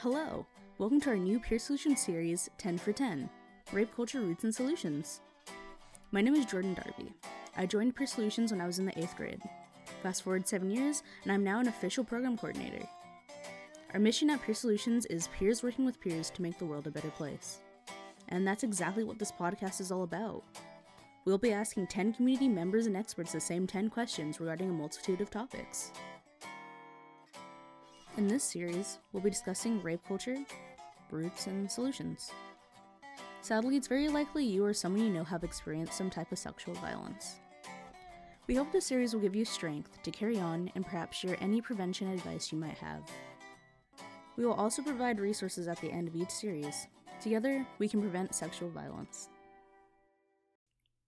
Hello! Welcome to our new Peer Solutions series, 10 for 10 Rape Culture Roots and Solutions. My name is Jordan Darby. I joined Peer Solutions when I was in the 8th grade. Fast forward 7 years, and I'm now an official program coordinator. Our mission at Peer Solutions is peers working with peers to make the world a better place. And that's exactly what this podcast is all about. We'll be asking 10 community members and experts the same 10 questions regarding a multitude of topics. In this series, we'll be discussing rape culture, roots, and solutions. Sadly, it's very likely you or someone you know have experienced some type of sexual violence. We hope this series will give you strength to carry on and perhaps share any prevention advice you might have. We will also provide resources at the end of each series. Together, we can prevent sexual violence.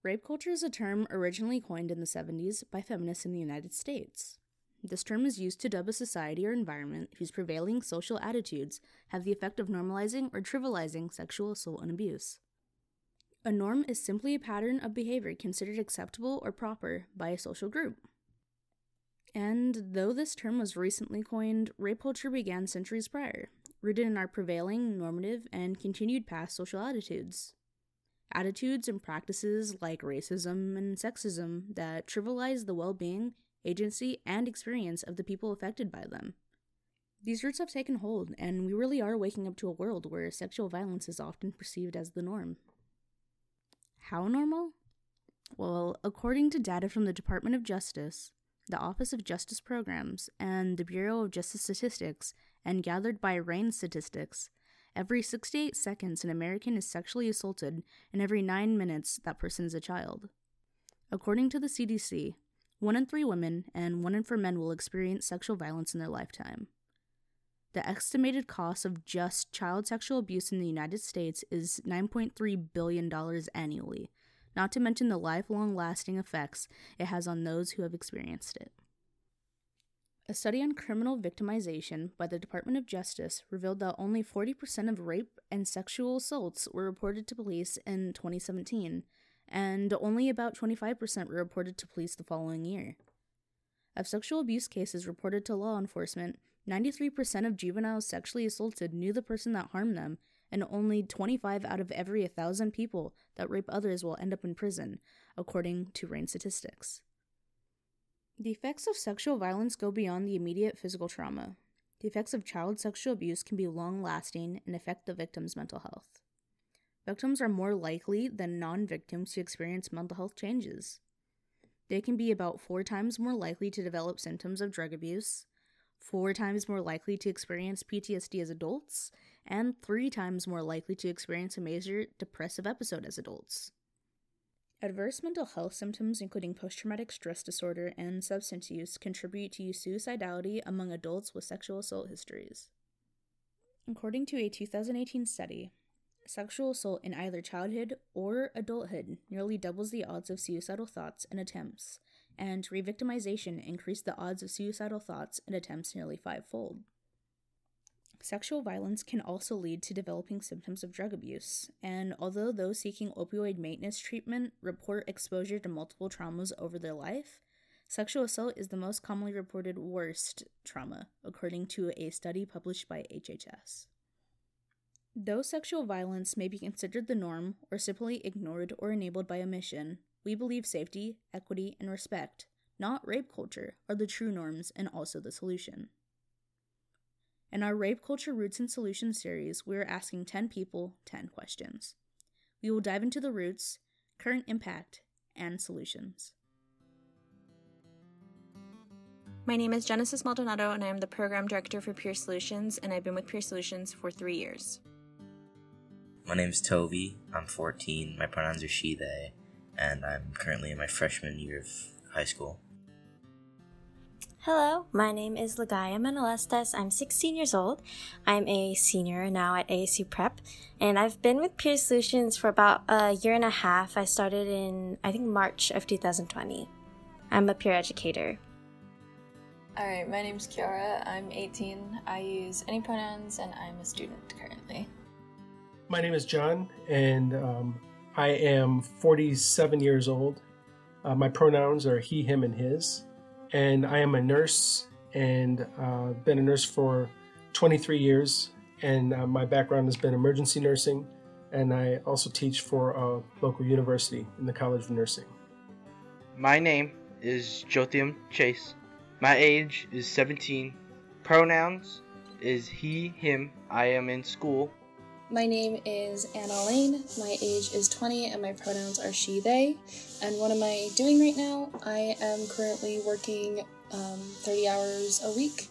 Rape culture is a term originally coined in the 70s by feminists in the United States. This term is used to dub a society or environment whose prevailing social attitudes have the effect of normalizing or trivializing sexual assault and abuse. A norm is simply a pattern of behavior considered acceptable or proper by a social group. And though this term was recently coined, rape culture began centuries prior, rooted in our prevailing, normative, and continued past social attitudes. Attitudes and practices like racism and sexism that trivialize the well being agency, and experience of the people affected by them. These roots have taken hold, and we really are waking up to a world where sexual violence is often perceived as the norm. How normal? Well, according to data from the Department of Justice, the Office of Justice Programs, and the Bureau of Justice Statistics, and gathered by RAINN Statistics, every 68 seconds an American is sexually assaulted, and every 9 minutes that person is a child. According to the CDC, one in three women and one in four men will experience sexual violence in their lifetime. The estimated cost of just child sexual abuse in the United States is $9.3 billion annually, not to mention the lifelong lasting effects it has on those who have experienced it. A study on criminal victimization by the Department of Justice revealed that only 40% of rape and sexual assaults were reported to police in 2017, and only about 25% were reported to police the following year. Of sexual abuse cases reported to law enforcement, 93% of juveniles sexually assaulted knew the person that harmed them, and only 25 out of every 1,000 people that rape others will end up in prison, according to RAINN statistics. The effects of sexual violence go beyond the immediate physical trauma. The effects of child sexual abuse can be long lasting and affect the victim's mental health. Victims are more likely than non victims to experience mental health changes. They can be about four times more likely to develop symptoms of drug abuse, four times more likely to experience PTSD as adults, and three times more likely to experience a major depressive episode as adults. Adverse mental health symptoms, including post traumatic stress disorder and substance use, contribute to suicidality among adults with sexual assault histories. According to a 2018 study, Sexual assault in either childhood or adulthood nearly doubles the odds of suicidal thoughts and attempts, and revictimization increased the odds of suicidal thoughts and attempts nearly fivefold. Sexual violence can also lead to developing symptoms of drug abuse, and although those seeking opioid maintenance treatment report exposure to multiple traumas over their life, sexual assault is the most commonly reported worst trauma, according to a study published by HHS. Though sexual violence may be considered the norm or simply ignored or enabled by omission, we believe safety, equity, and respect, not rape culture, are the true norms and also the solution. In our Rape Culture Roots and Solutions series, we are asking 10 people 10 questions. We will dive into the roots, current impact, and solutions. My name is Genesis Maldonado, and I am the Program Director for Peer Solutions, and I've been with Peer Solutions for three years. My name's Toby. I'm 14. My pronouns are she, they, and I'm currently in my freshman year of high school. Hello, my name is Lagaya Manolestes. I'm 16 years old. I'm a senior now at ASU Prep, and I've been with Peer Solutions for about a year and a half. I started in, I think, March of 2020. I'm a peer educator. Alright, my name's Kiara. I'm 18. I use any pronouns, and I'm a student currently. My name is John, and um, I am 47 years old. Uh, my pronouns are he, him, and his. And I am a nurse and uh, been a nurse for 23 years and uh, my background has been emergency nursing, and I also teach for a local university in the College of Nursing. My name is Jotium Chase. My age is 17. Pronouns is he, him. I am in school. My name is Anna Lane. My age is 20 and my pronouns are she, they. And what am I doing right now? I am currently working um, 30 hours a week.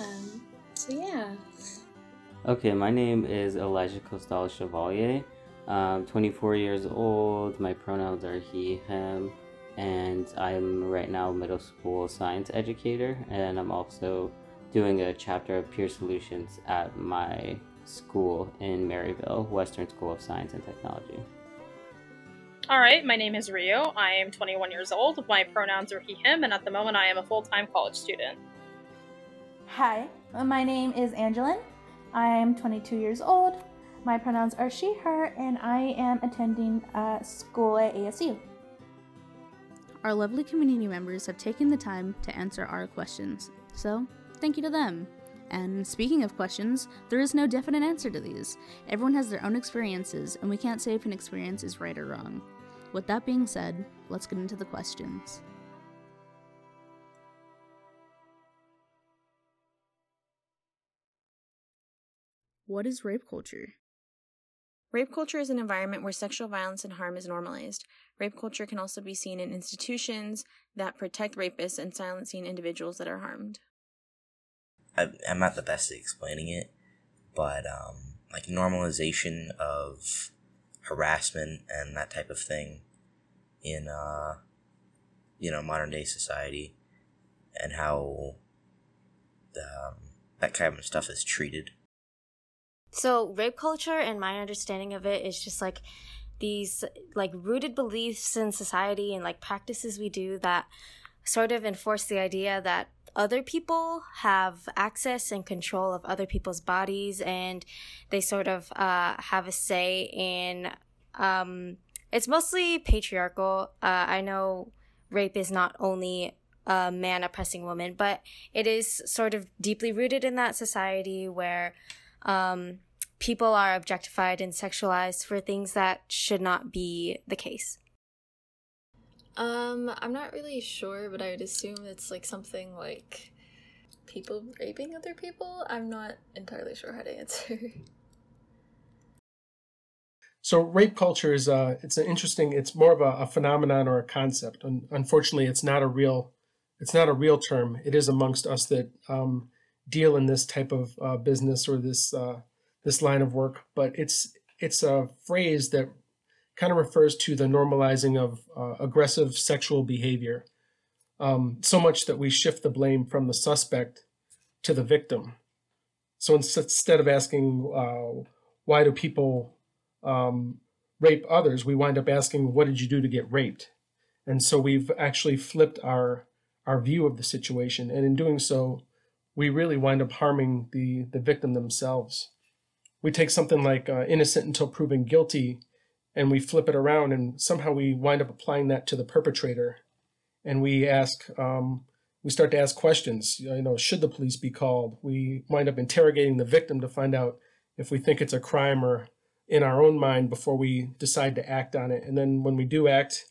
Um, so, yeah. Okay, my name is Elijah Costal Chevalier. I'm 24 years old. My pronouns are he, him, and I'm right now middle school science educator, and I'm also doing a chapter of Peer Solutions at my school in Maryvale, Western School of Science and Technology. All right, my name is Rio. I am 21 years old. My pronouns are he, him, and at the moment I am a full time college student. Hi, my name is Angeline. I am 22 years old. My pronouns are she, her, and I am attending uh, school at ASU. Our lovely community members have taken the time to answer our questions, so thank you to them. And speaking of questions, there is no definite answer to these. Everyone has their own experiences, and we can't say if an experience is right or wrong. With that being said, let's get into the questions. What is rape culture? Rape culture is an environment where sexual violence and harm is normalized. Rape culture can also be seen in institutions that protect rapists and silencing individuals that are harmed. I, I'm not the best at explaining it, but um, like normalization of harassment and that type of thing in uh, you know modern day society, and how um, that kind of stuff is treated. So, rape culture, and my understanding of it, is just like these like rooted beliefs in society and like practices we do that sort of enforce the idea that other people have access and control of other people's bodies and they sort of uh, have a say in um, it's mostly patriarchal. Uh, i know rape is not only a man oppressing woman but it is sort of deeply rooted in that society where um, people are objectified and sexualized for things that should not be the case um, I'm not really sure, but I would assume it's like something like people raping other people. I'm not entirely sure how to answer. So rape culture is uh, it's an interesting. It's more of a, a phenomenon or a concept. Un- unfortunately, it's not a real. It's not a real term. It is amongst us that um, deal in this type of uh, business or this uh, this line of work. But it's it's a phrase that kind of refers to the normalizing of uh, aggressive sexual behavior, um, so much that we shift the blame from the suspect to the victim. So instead of asking, uh, why do people um, rape others, we wind up asking, what did you do to get raped? And so we've actually flipped our our view of the situation, and in doing so, we really wind up harming the the victim themselves. We take something like uh, innocent until proven guilty and we flip it around and somehow we wind up applying that to the perpetrator. And we ask um, we start to ask questions. You know should the police be called? We wind up interrogating the victim to find out if we think it's a crime or in our own mind before we decide to act on it. And then when we do act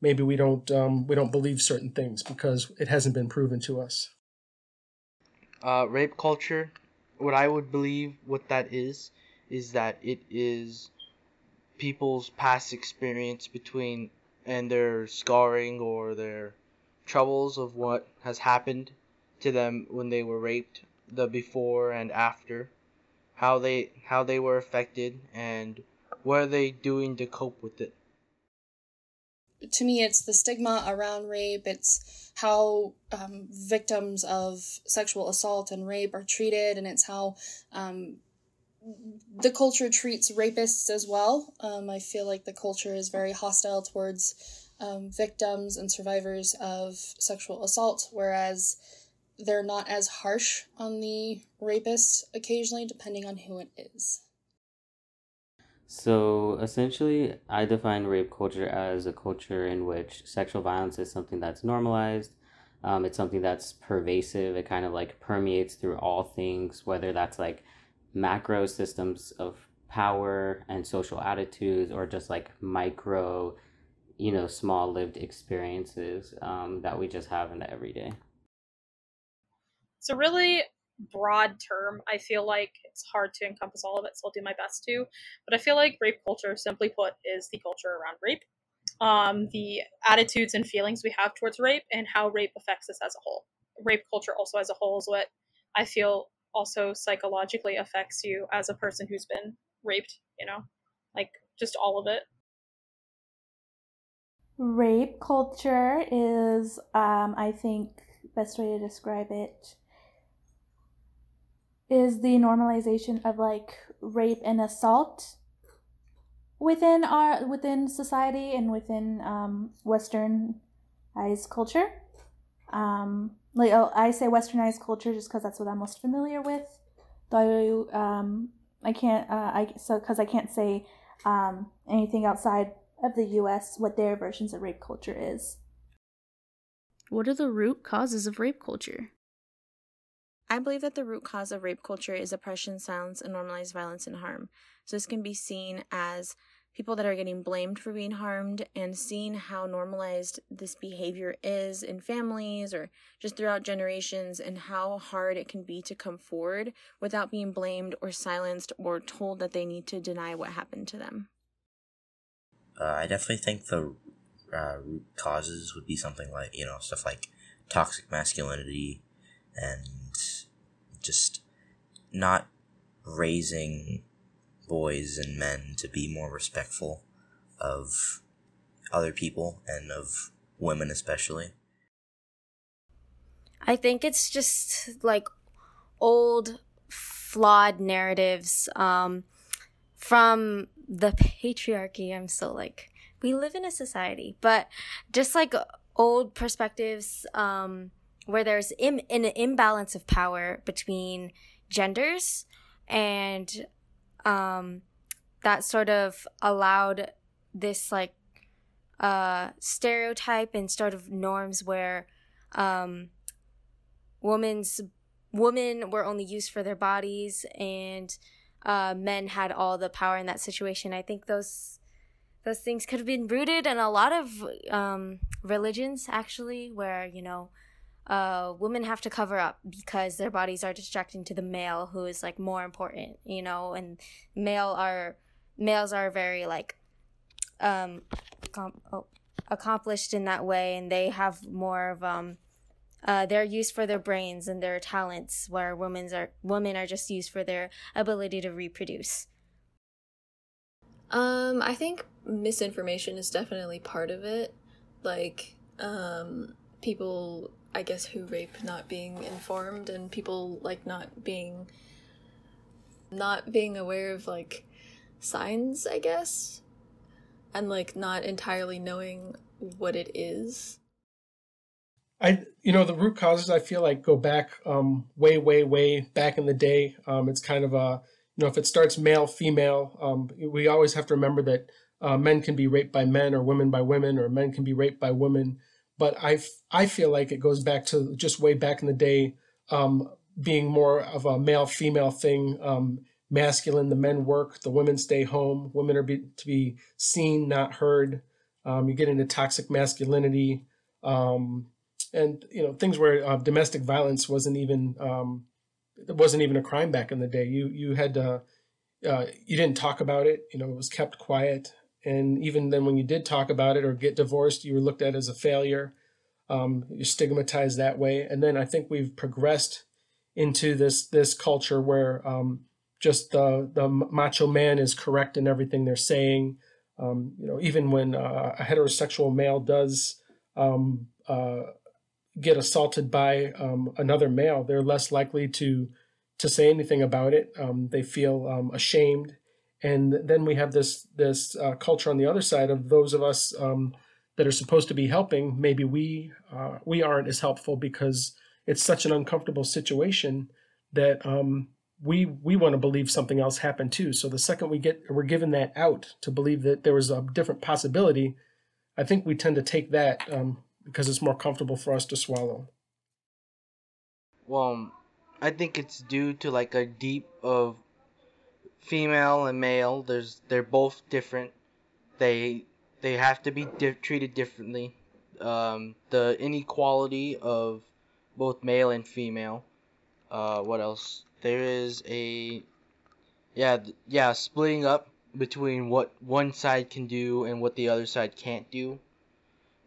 maybe we don't um, we don't believe certain things because it hasn't been proven to us. Uh, rape culture what i would believe what that is is that it is people's past experience between and their scarring or their troubles of what has happened to them when they were raped, the before and after, how they how they were affected and what are they doing to cope with it. To me, it's the stigma around rape. It's how um, victims of sexual assault and rape are treated, and it's how um, the culture treats rapists as well. Um, I feel like the culture is very hostile towards um, victims and survivors of sexual assault, whereas they're not as harsh on the rapist occasionally, depending on who it is. So essentially, I define rape culture as a culture in which sexual violence is something that's normalized. Um, it's something that's pervasive. It kind of like permeates through all things, whether that's like macro systems of power and social attitudes or just like micro you know small lived experiences um, that we just have in the everyday. It's a really broad term. I feel like it's hard to encompass all of it so i'll do my best to. But i feel like rape culture simply put is the culture around rape. Um, the attitudes and feelings we have towards rape and how rape affects us as a whole. Rape culture also as a whole is what i feel also psychologically affects you as a person who's been raped, you know? Like just all of it. Rape culture is um I think best way to describe it is the normalization of like rape and assault within our within society and within um, westernized culture. Um, like oh, I say westernized culture just because that's what I'm most familiar with. Though um, I can't, uh, I so because I can't say um, anything outside of the U.S. what their versions of rape culture is. What are the root causes of rape culture? I believe that the root cause of rape culture is oppression, silence, and normalized violence and harm. So this can be seen as people that are getting blamed for being harmed and seeing how normalized this behavior is in families or just throughout generations and how hard it can be to come forward without being blamed or silenced or told that they need to deny what happened to them. Uh, I definitely think the uh, root causes would be something like, you know, stuff like toxic masculinity and just not raising boys and men to be more respectful of other people and of women especially. I think it's just like old flawed narratives um, from the patriarchy. I'm still like, we live in a society, but just like old perspectives um, where there's Im- an imbalance of power between genders and um, that sort of allowed this like uh, stereotype and sort of norms where um, women's women were only used for their bodies and uh, men had all the power in that situation. I think those those things could have been rooted in a lot of um, religions, actually, where you know uh, women have to cover up because their bodies are distracting to the male who is like more important, you know, and male are males are very like um com- oh, accomplished in that way and they have more of um uh, they're used for their brains and their talents where women's are women are just used for their ability to reproduce. Um i think misinformation is definitely part of it. Like um people I guess who rape not being informed and people like not being not being aware of like signs, I guess, and like not entirely knowing what it is. I you know the root causes I feel like go back um, way way way back in the day. Um, it's kind of a you know if it starts male female, um, we always have to remember that uh, men can be raped by men or women by women or men can be raped by women but I, I feel like it goes back to just way back in the day um, being more of a male female thing um, masculine the men work the women stay home women are be, to be seen not heard um, you get into toxic masculinity um, and you know things where uh, domestic violence wasn't even um, it wasn't even a crime back in the day. You you had to uh, you didn't talk about it you know it was kept quiet and even then when you did talk about it or get divorced you were looked at as a failure. Um, you're stigmatized that way. And then i think we've progressed into this this culture where um, just the the macho man is correct in everything they're saying. Um, you know even when uh, a heterosexual male does um, uh, get assaulted by um, another male they're less likely to to say anything about it. Um, they feel ashamed and then we have this this uh, culture on the other side of those of us um, that are supposed to be helping. Maybe we uh, we aren't as helpful because it's such an uncomfortable situation that um, we we want to believe something else happened too. So the second we get we're given that out to believe that there was a different possibility, I think we tend to take that um, because it's more comfortable for us to swallow. Well, I think it's due to like a deep of female and male. There's they're both different. They they have to be di- treated differently. Um, the inequality of both male and female. Uh, what else? There is a yeah yeah splitting up between what one side can do and what the other side can't do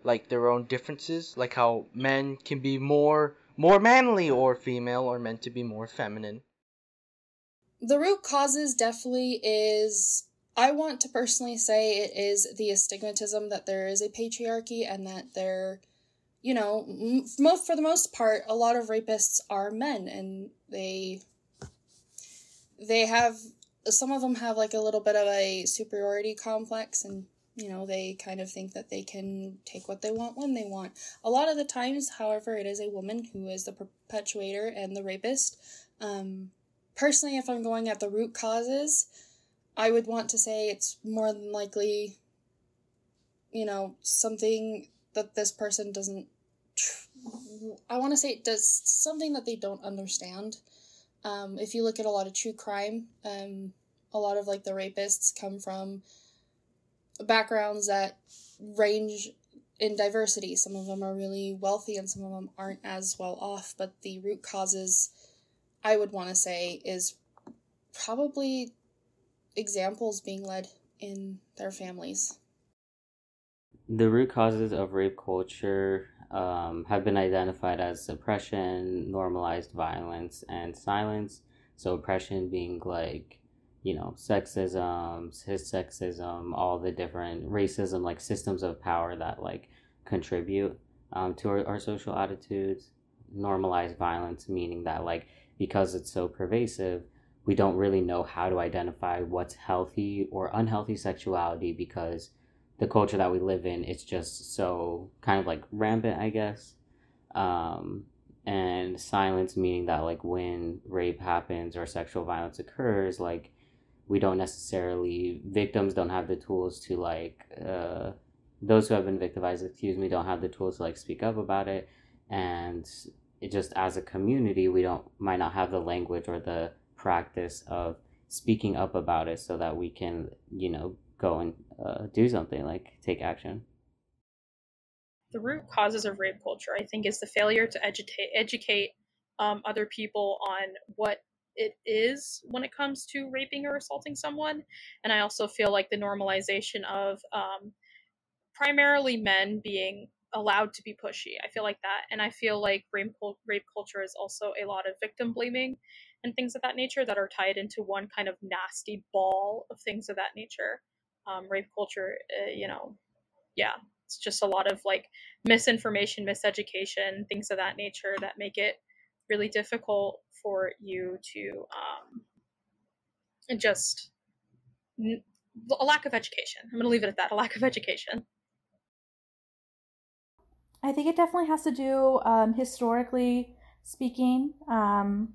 like their own differences like how men can be more more manly or female or meant to be more feminine the root causes definitely is I want to personally say it is the astigmatism that there is a patriarchy and that there, you know, most for the most part, a lot of rapists are men and they they have some of them have like a little bit of a superiority complex and you know they kind of think that they can take what they want when they want. A lot of the times however it is a woman who is the perpetuator and the rapist um, personally if i'm going at the root causes i would want to say it's more than likely you know something that this person doesn't i want to say it does something that they don't understand um, if you look at a lot of true crime, um, a lot of like the rapists come from backgrounds that range in diversity. Some of them are really wealthy and some of them aren't as well off, but the root causes, I would want to say, is probably examples being led in their families. The root causes of rape culture um, have been identified as suppression, normalized violence, and silence. So, oppression being like, you know, sexism, cis sexism, all the different racism, like systems of power that like contribute um, to our, our social attitudes. Normalized violence, meaning that like because it's so pervasive, we don't really know how to identify what's healthy or unhealthy sexuality because the culture that we live in it's just so kind of like rampant i guess. Um, and silence meaning that like when rape happens or sexual violence occurs like we don't necessarily victims don't have the tools to like uh, those who have been victimized excuse me don't have the tools to like speak up about it. And it just as a community we don't might not have the language or the practice of speaking up about it so that we can you know go and uh, do something like take action. The root causes of rape culture i think is the failure to educate educate um, other people on what it is when it comes to raping or assaulting someone. And i also feel like the normalization of um, primarily men being allowed to be pushy i feel like that and i feel like rape, rape culture is also a lot of victim blaming and things of that nature that are tied into one kind of nasty ball of things of that nature um, rape culture, uh, you know, yeah, it's just a lot of like misinformation, miseducation, things of that nature that make it really difficult for you to um, just a lack of education. I'm going to leave it at that a lack of education. I think it definitely has to do, um, historically speaking, um,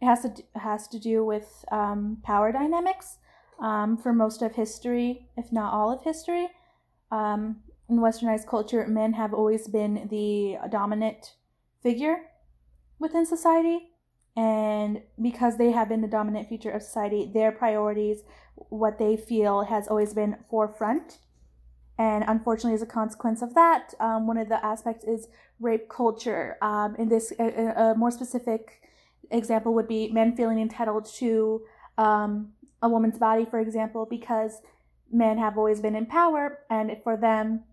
it has to has to do with um, power dynamics um, for most of history, if not all of history. Um, in westernized culture, men have always been the dominant figure within society. And because they have been the dominant feature of society, their priorities, what they feel, has always been forefront. And unfortunately, as a consequence of that, um, one of the aspects is rape culture. Um, in this, a, a, more specific example would be men feeling entitled to um, a woman's body, for example, because men have always been in power, and for them,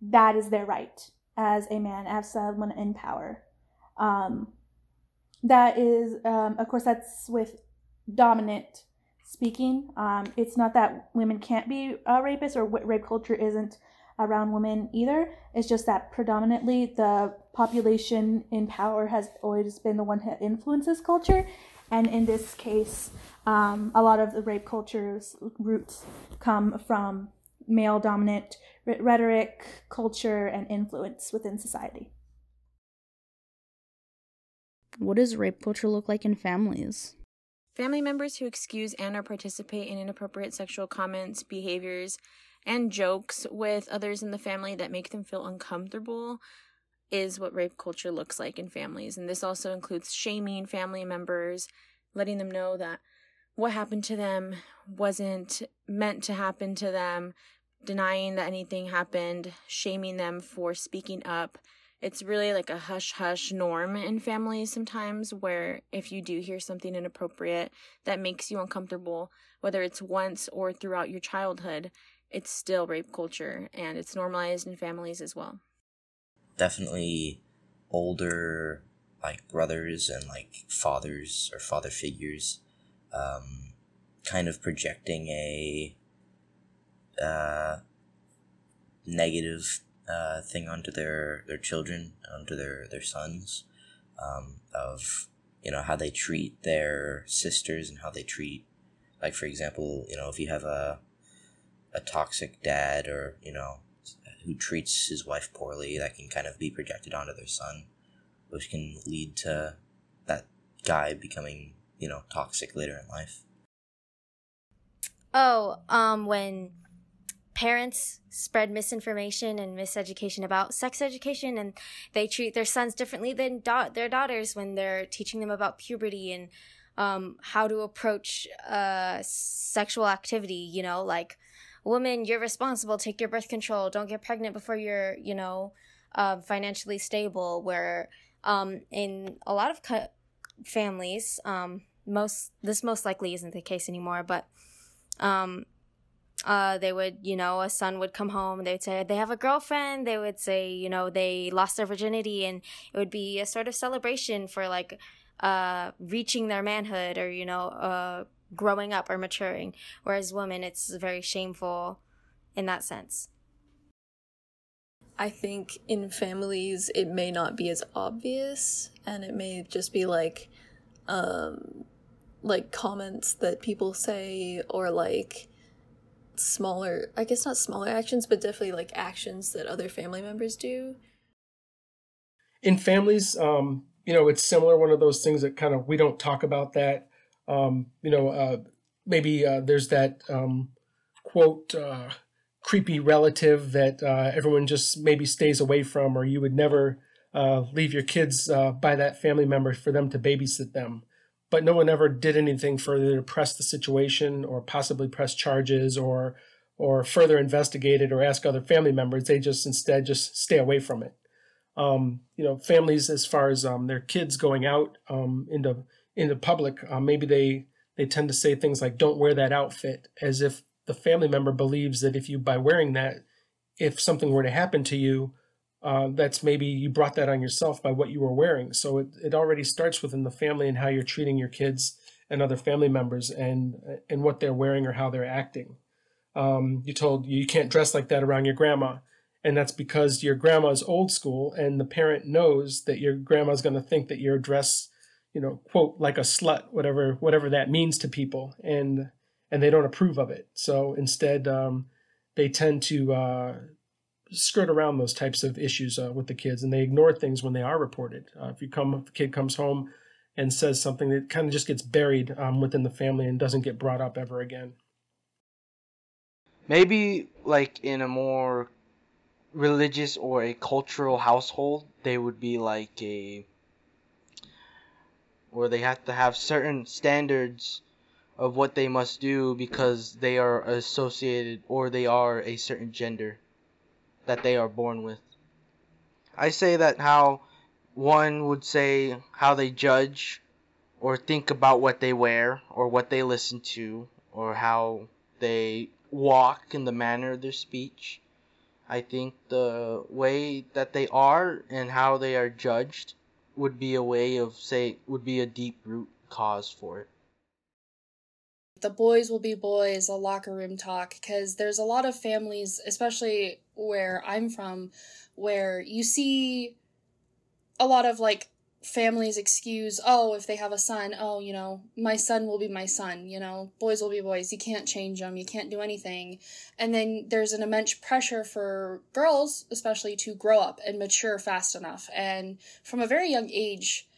that is their right as a man, as someone in power. Um, that is, um, of course, that's with dominant speaking. Um, it's not that women can't be rapists or rape culture isn't around women either. It's just that predominantly the population in power has always been the one that influences culture. And in this case, um, a lot of the rape culture's roots come from male dominant rhetoric, culture, and influence within society. What does rape culture look like in families? Family members who excuse and or participate in inappropriate sexual comments, behaviors, and jokes with others in the family that make them feel uncomfortable is what rape culture looks like in families. And this also includes shaming family members, letting them know that what happened to them wasn't meant to happen to them, denying that anything happened, shaming them for speaking up. It's really like a hush hush norm in families sometimes where if you do hear something inappropriate that makes you uncomfortable, whether it's once or throughout your childhood, it's still rape culture and it's normalized in families as well. Definitely older like brothers and like fathers or father figures um, kind of projecting a uh, negative uh, thing onto their, their children, onto their, their sons, um, of, you know, how they treat their sisters and how they treat, like, for example, you know, if you have a, a toxic dad or, you know, who treats his wife poorly, that can kind of be projected onto their son, which can lead to that guy becoming, you know, toxic later in life. Oh, um, when parents spread misinformation and miseducation about sex education and they treat their sons differently than da- their daughters when they're teaching them about puberty and um, how to approach uh, sexual activity you know like woman you're responsible. Take your birth control. Don't get pregnant before you're you know uh, financially stable. Where um, in a lot of co- families um, most this most likely isn't the case anymore but um, uh, they would, you know, a son would come home they would say they have a girlfriend. They would say, you know, they lost their virginity and it would be a sort of celebration for like, uh, reaching their manhood or, you know, uh, growing up or maturing. Whereas women, it's very shameful in that sense. I think in families it may not be as obvious and it may just be like um like comments that people say or like smaller i guess not smaller actions but definitely like actions that other family members do. In families um you know it's similar one of those things that kind of we don't talk about that. Um you know uh maybe uh, there's that um quote uh creepy relative that uh, everyone just maybe stays away from or you would never uh, leave your kids uh, by that family member for them to babysit them but no one ever did anything further to press the situation or possibly press charges or or further investigate it or ask other family members. They just instead just stay away from it. Um, you know, families as far as um, their kids going out um, into into public, uh, maybe they they tend to say things like "Don't wear that outfit," as if the family member believes that if you by wearing that, if something were to happen to you, uh, that's maybe you brought that on yourself by what you were wearing. So it, it already starts within the family and how you're treating your kids and other family members and and what they're wearing or how they're acting. Um, you told you can't dress like that around your grandma, and that's because your grandma's old school, and the parent knows that your grandma's going to think that you're dressed, you know, quote like a slut, whatever whatever that means to people, and and they don't approve of it. So instead, um, they tend to uh, skirt around those types of issues uh, with the kids, and they ignore things when they are reported. Uh, if you come, if the kid comes home and says something that kind of just gets buried um, within the family and doesn't get brought up ever again. Maybe like in a more religious or a cultural household, they would be like a where they have to have certain standards of what they must do because they are associated or they are a certain gender that they are born with. I say that how one would say how they judge or think about what they wear or what they listen to or how they walk in the manner of their speech. I think the way that they are and how they are judged would be a way of say would be a deep root cause for it the boys will be boys, a locker room talk, because there's a lot of families, especially where I'm from, where you see a lot of like families excuse, oh, if they have a son, oh, you know, my son will be my son, you know, boys will be boys, you can't change them, you can't do anything. And then there's an immense pressure for girls, especially, to grow up and mature fast enough. And from a very young age,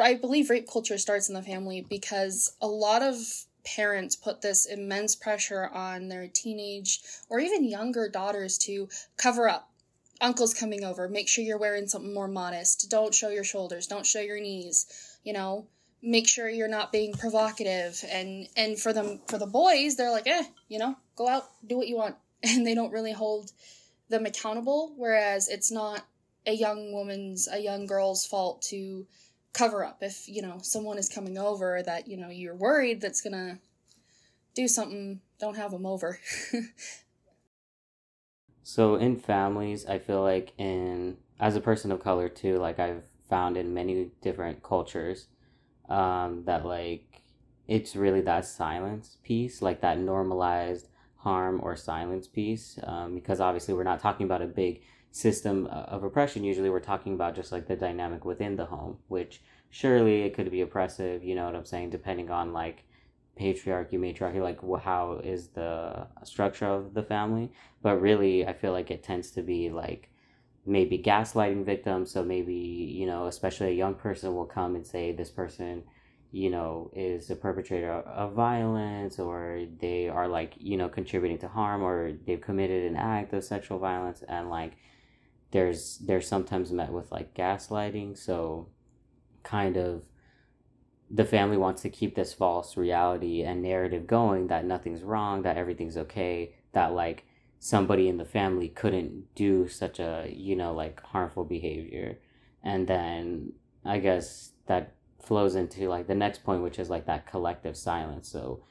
I believe rape culture starts in the family because a lot of parents put this immense pressure on their teenage or even younger daughters to cover up. Uncle's coming over, make sure you're wearing something more modest. Don't show your shoulders, don't show your knees, you know, make sure you're not being provocative and and for them for the boys they're like eh you know go out do what you want and they don't really hold them accountable whereas it's not a young woman's a young girl's fault to cover up if you know someone is coming over that you know you're worried that's gonna do something don't have them over. So in families i feel like in as a person of color too like i've found in many different cultures um, that like it's really that silence piece like that normalized harm or silence piece um, because obviously we're not talking about a big system uh, of oppression usually we're talking about just like the dynamic within the home which surely it could be oppressive you know what i'm saying depending on like patriarchy matriarchy like how is the structure of the family. But really i feel like it tends to be like maybe gaslighting victims. So maybe you know especially a young person will come and say this person you know is a perpetrator of violence or they are like you know contributing to harm or they've committed an act of sexual violence and like there's they're sometimes met with like gaslighting so kind of the family wants to keep this false reality and narrative going that nothing's wrong that everything's okay that like somebody in the family couldn't do such a you know like harmful behavior. And then i guess that flows into like the next point which is like that collective silence. So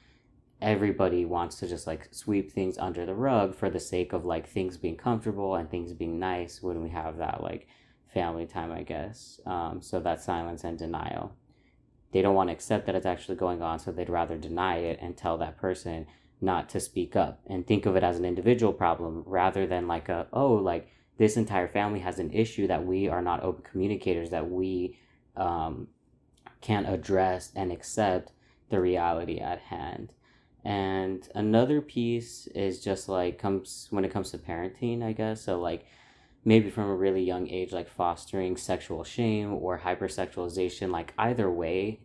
everybody wants to just like sweep things under the rug for the sake of like things being comfortable and things being nice when we have that like family time i guess. Um, so that silence and denial. They don't want to accept that it's actually going on so they'd rather deny it and tell that person not to speak up and think of it as an individual problem rather than like a oh like this entire family has an issue that we are not open communicators that we um, can't address and accept the reality at hand and another piece is just like comes when it comes to parenting i guess so like maybe from a really young age like fostering sexual shame or hypersexualization like either way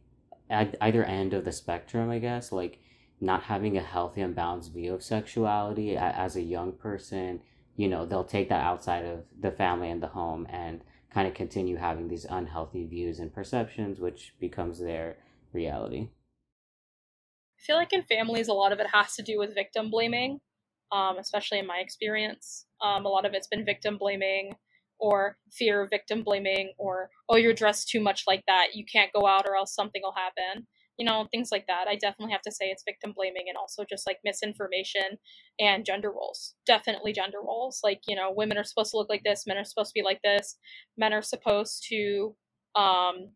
at either end of the spectrum i guess like not having a healthy and balanced view of sexuality as a young person, you know, they'll take that outside of the family and the home and kind of continue having these unhealthy views and perceptions, which becomes their reality. Feel like in families, a lot of it has to do with victim blaming, um, especially in my experience. Um, a lot of it's been victim blaming or fear of victim blaming or, oh, you're dressed too much like that. You can't go out or else something will happen you know, things like that. I definitely have to say it's victim blaming and also just like misinformation and gender roles. Definitely gender roles. Like, you know, women are supposed to look like this, men are supposed to be like this, men are supposed to um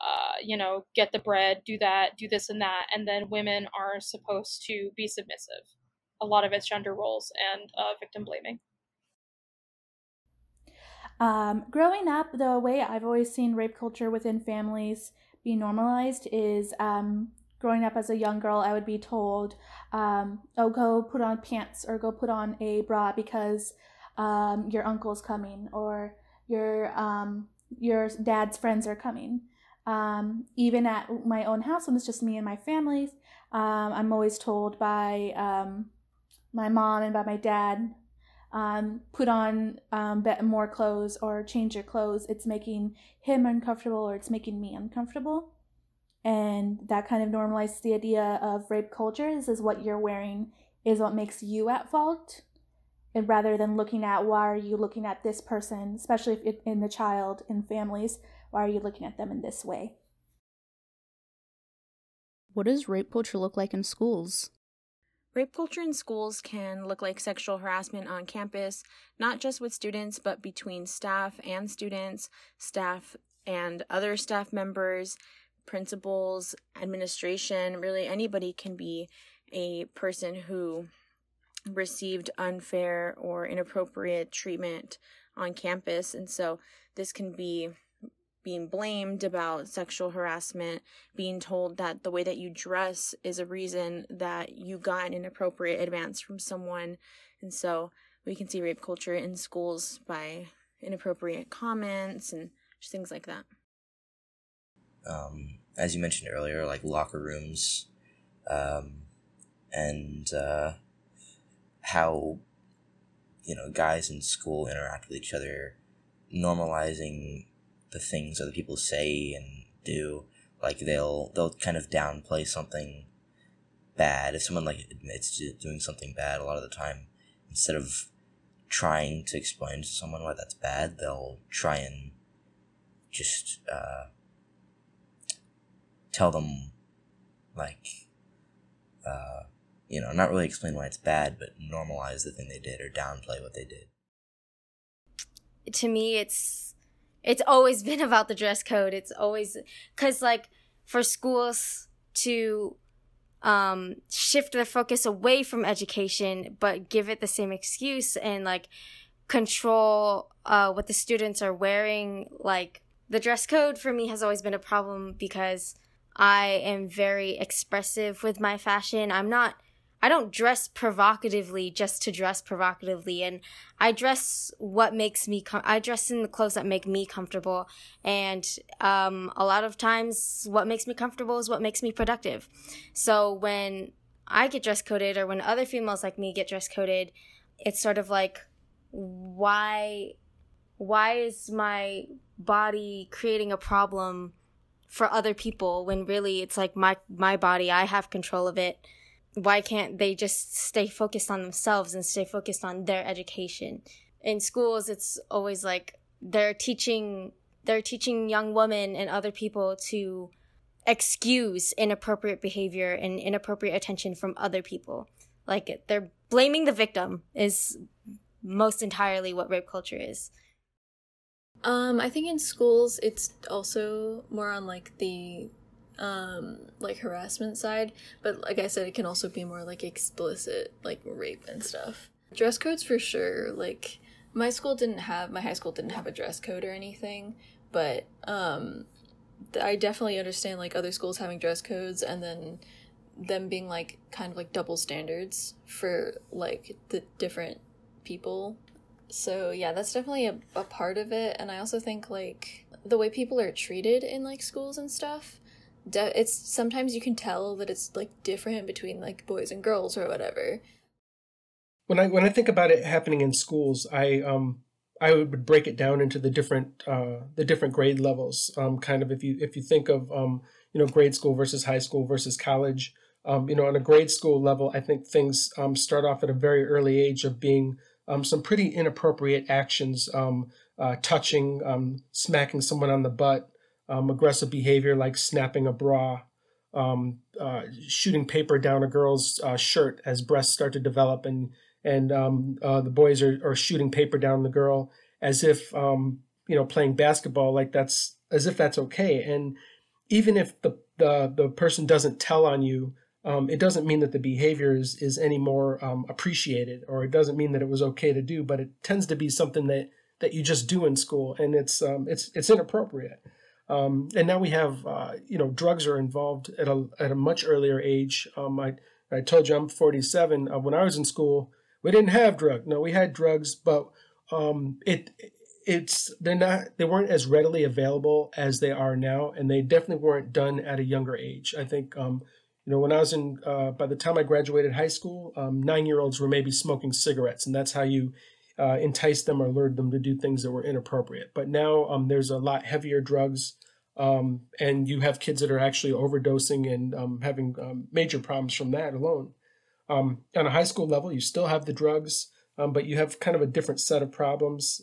uh, you know, get the bread, do that, do this and that, and then women are supposed to be submissive. A lot of it's gender roles and uh, victim blaming. Um, growing up, the way I've always seen rape culture within families be normalized is um, growing up as a young girl, I would be told, um, oh, go put on pants or go put on a bra because um, your uncle's coming or your um, your dad's friends are coming. Um, even at my own house, when it's just me and my family, um, I'm always told by um, my mom and by my dad um, put on um, more clothes or change your clothes, it's making him uncomfortable or it's making me uncomfortable. And that kind of normalizes the idea of rape culture. This is what you're wearing is what makes you at fault. And rather than looking at why are you looking at this person, especially if in the child in families, why are you looking at them in this way? What does rape culture look like in schools? Rape culture in schools can look like sexual harassment on campus, not just with students, but between staff and students, staff and other staff members, principals, administration. Really, anybody can be a person who received unfair or inappropriate treatment on campus. And so this can be being blamed about sexual harassment, being told that the way that you dress is a reason that you got an inappropriate advance from someone. And so we can see rape culture in schools by inappropriate comments and just things like that. Um, as you mentioned earlier, like locker rooms, um, and uh, how you know guys in school interact with each other, normalizing the things other people say and do. Like they'll they'll kind of downplay something bad if someone like admits to doing something bad. A lot of the time, instead of trying to explain to someone why that's bad, they'll try and just uh, tell them like uh, you know, not really explain why it's bad, but normalize the thing they did or downplay what they did. To me, it's it's always been about the dress code. It's always because like for schools to um, shift their focus away from education, but give it the same excuse and like control uh, what the students are wearing. Like the dress code for me has always been a problem because I am very expressive with my fashion. I'm not I don't dress provocatively just to dress provocatively and I dress what makes me com- I dress in the clothes that make me comfortable and um, a lot of times what makes me comfortable is what makes me productive. So when I get dress coded or when other females like me get dress coded, it's sort of like why why is my body creating a problem for other people when really it's like my my body, I have control of it why can't they just stay focused on themselves and stay focused on their education? In schools it's always like they're teaching they're teaching young women and other people to excuse inappropriate behavior and inappropriate attention from other people. Like they're blaming the victim is most entirely what rape culture is. Um i think in schools it's also more on like the um like harassment side but like i said it can also be more like explicit like rape and stuff. Dress codes for sure like my school didn't have my high school didn't have a dress code or anything but um i definitely understand like other schools having dress codes and then them being like kind of like double standards for like the different people. So yeah that's definitely a, a part of it and i also think like the way people are treated in like schools and stuff de- it's sometimes you can tell that it's like different between like boys and girls or whatever. When I when I think about it happening in schools, I um I would break it down into the different uh the different grade levels. Um, kind of if you if you think of um you know grade school versus high school versus college. Um, you know, on a grade school level, I think things um, start off at a very early age of being um, some pretty inappropriate actions, um, uh, touching, um, smacking someone on the butt, um, aggressive behavior like snapping a bra, um, uh, shooting paper down a girl's uh, shirt as breasts start to develop, and and um, uh, the boys are, are shooting paper down the girl as if um, you know playing basketball like that's as if that's okay. And even if the the, the person doesn't tell on you, um, it doesn't mean that the behavior is, is any more um, appreciated, or it doesn't mean that it was okay to do. But it tends to be something that that you just do in school, and it's it's it's inappropriate. Um, and now we have, uh, you know, drugs are involved at a at a much earlier age. Um, I I told you I'm 47. Uh, when I was in school, we didn't have drugs. No, we had drugs, but um, it it's they're not they weren't as readily available as they are now, and they definitely weren't done at a younger age. I think, um, you know, when I was in uh, by the time I graduated high school, um, nine year olds were maybe smoking cigarettes, and that's how you uh, entice them or lured them to do things that were inappropriate. But now um, there's a lot heavier drugs, um, and you have kids that are actually overdosing and um, having um, major problems from that alone. Um, on a high school level, you still have the drugs, um, but you have kind of a different set of problems.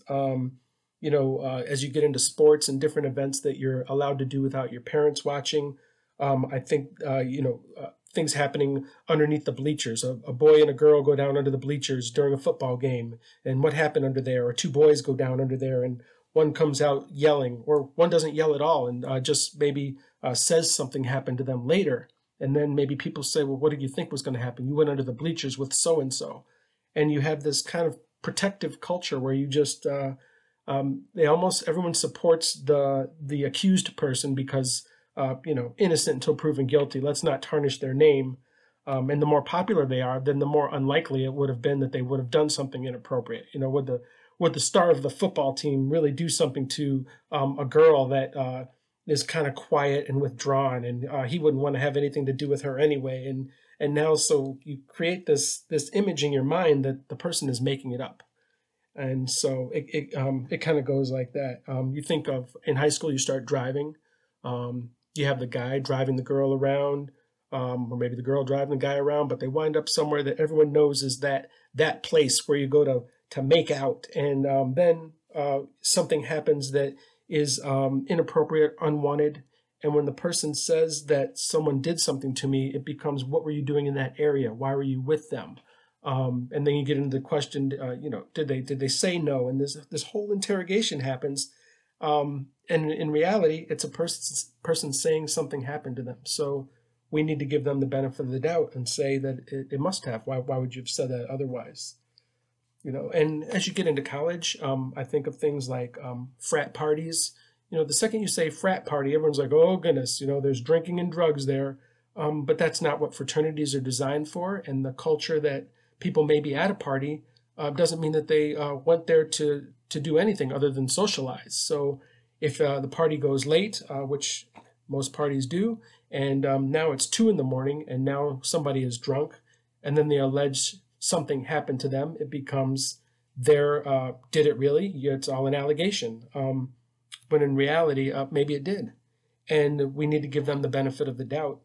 you know, uh, as you get into sports and different events that you're allowed to do without your parents watching. I think uh, you know uh, things happening underneath the bleachers. A, a, boy and a girl go down under the bleachers during a football game, and what happened under there? Or two boys go down under there, and one comes out yelling, or one doesn't yell at all, and uh, just maybe uh, says something happened to them later. And then maybe people say, "Well, what did you think was going to happen? You went under the bleachers with so and so," and you have this kind of protective culture where you just uh, um, they almost everyone supports the the accused person because uh, you know, innocent until proven guilty. Let's not tarnish their name. Um, and the more popular they are, then the more unlikely it would have been that they would have done something inappropriate. You know, would the would the star of the football team really do something to um, a girl that uh, is kind of quiet and withdrawn, and uh, he wouldn't want to have anything to do with her anyway? And and now, so you create this this image in your mind that the person is making it up, and so it it um, it kind of goes like that. Um, you think of in high school, you start driving. Um, you have the guy driving the girl around, um, or maybe the girl driving the guy around, but they wind up somewhere that everyone knows is that that place where you go to to make out, and um, then uh, something happens that is um, inappropriate, unwanted, and when the person says that someone did something to me, it becomes, what were you doing in that area? Why were you with them? Um, and then you get into the question, uh, you know, did they did they say no? And this this whole interrogation happens, um, and in reality, it's a person person saying something happened to them. So we need to give them the benefit of the doubt and say that it, it must have. Why why would you have said that otherwise? You know, and as you get into college, um, I think of things like um, frat parties you know, the second you say frat party, everyone's like, oh goodness, you know, there's drinking and drugs there. Um, but that's not what fraternities are designed for. And the culture that people may be at a party uh, doesn't mean that they uh, went there to, to do anything other than socialize. So if uh, the party goes late, uh, which most parties do, and um, now it's two in the morning and now somebody is drunk, and then they allege something happened to them, it becomes their, uh, did it really? It's all an allegation. Um, but in reality, uh, maybe it did. And we need to give them the benefit of the doubt.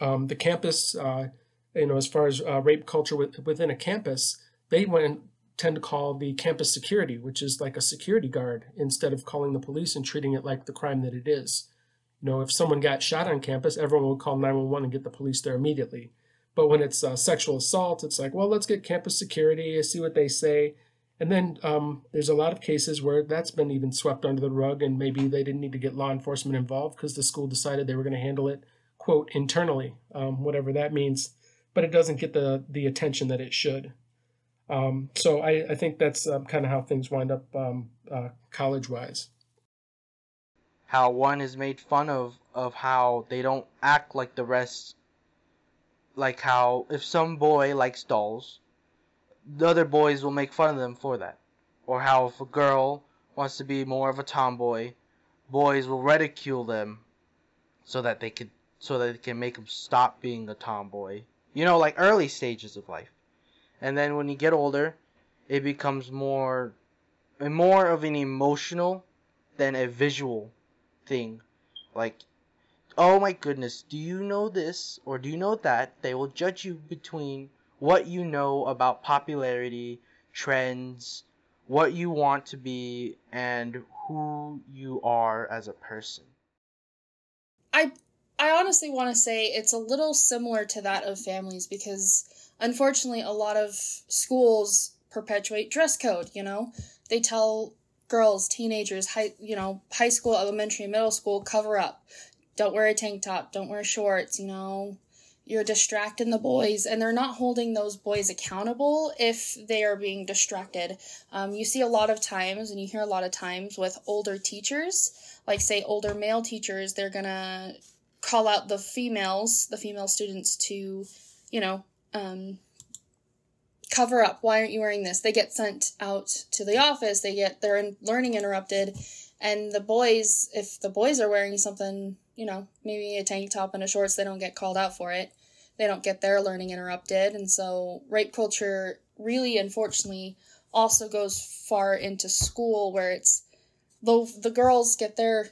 Um, the campus, uh, you know, as far as uh, rape culture with, within a campus, they went tend to call the campus security, which is like a security guard, instead of calling the police and treating it like the crime that it is. You know, if someone got shot on campus, everyone would call 911 and get the police there immediately. But when it's uh, sexual assault, it's like, well, let's get campus security, see what they say. And then um, there's a lot of cases where that's been even swept under the rug, and maybe they didn't need to get law enforcement involved because the school decided they were going to handle it, quote, internally, um, whatever that means. But it doesn't get the the attention that it should. Um, so I, I, think that's um, kind of how things wind up um, uh, college wise. How one is made fun of of how they don't act like the rest. Like how if some boy likes dolls, the other boys will make fun of them for that. Or how if a girl wants to be more of a tomboy, boys will ridicule them so that they could so that they can make them stop being a tomboy. You know, like early stages of life. And then when you get older, it becomes more more of an emotional than a visual thing. Like oh my goodness, do you know this or do you know that? They will judge you between what you know about popularity, trends, what you want to be, and who you are as a person. I I honestly want to say it's a little similar to that of families because unfortunately a lot of schools perpetuate dress code, you know. They tell girls, teenagers, high, you know, high school, elementary, middle school cover up. Don't wear a tank top, don't wear shorts, you know, you're distracting the boys and they're not holding those boys accountable if they are being distracted um, you see a lot of times and you hear a lot of times with older teachers like say older male teachers they're gonna call out the females the female students to you know um, cover up why aren't you wearing this they get sent out to the office they get their learning interrupted and the boys if the boys are wearing something you know maybe a tank top and a shorts they don't get called out for it they don't get their learning interrupted. And so rape culture really, unfortunately, also goes far into school where it's the, the girls get their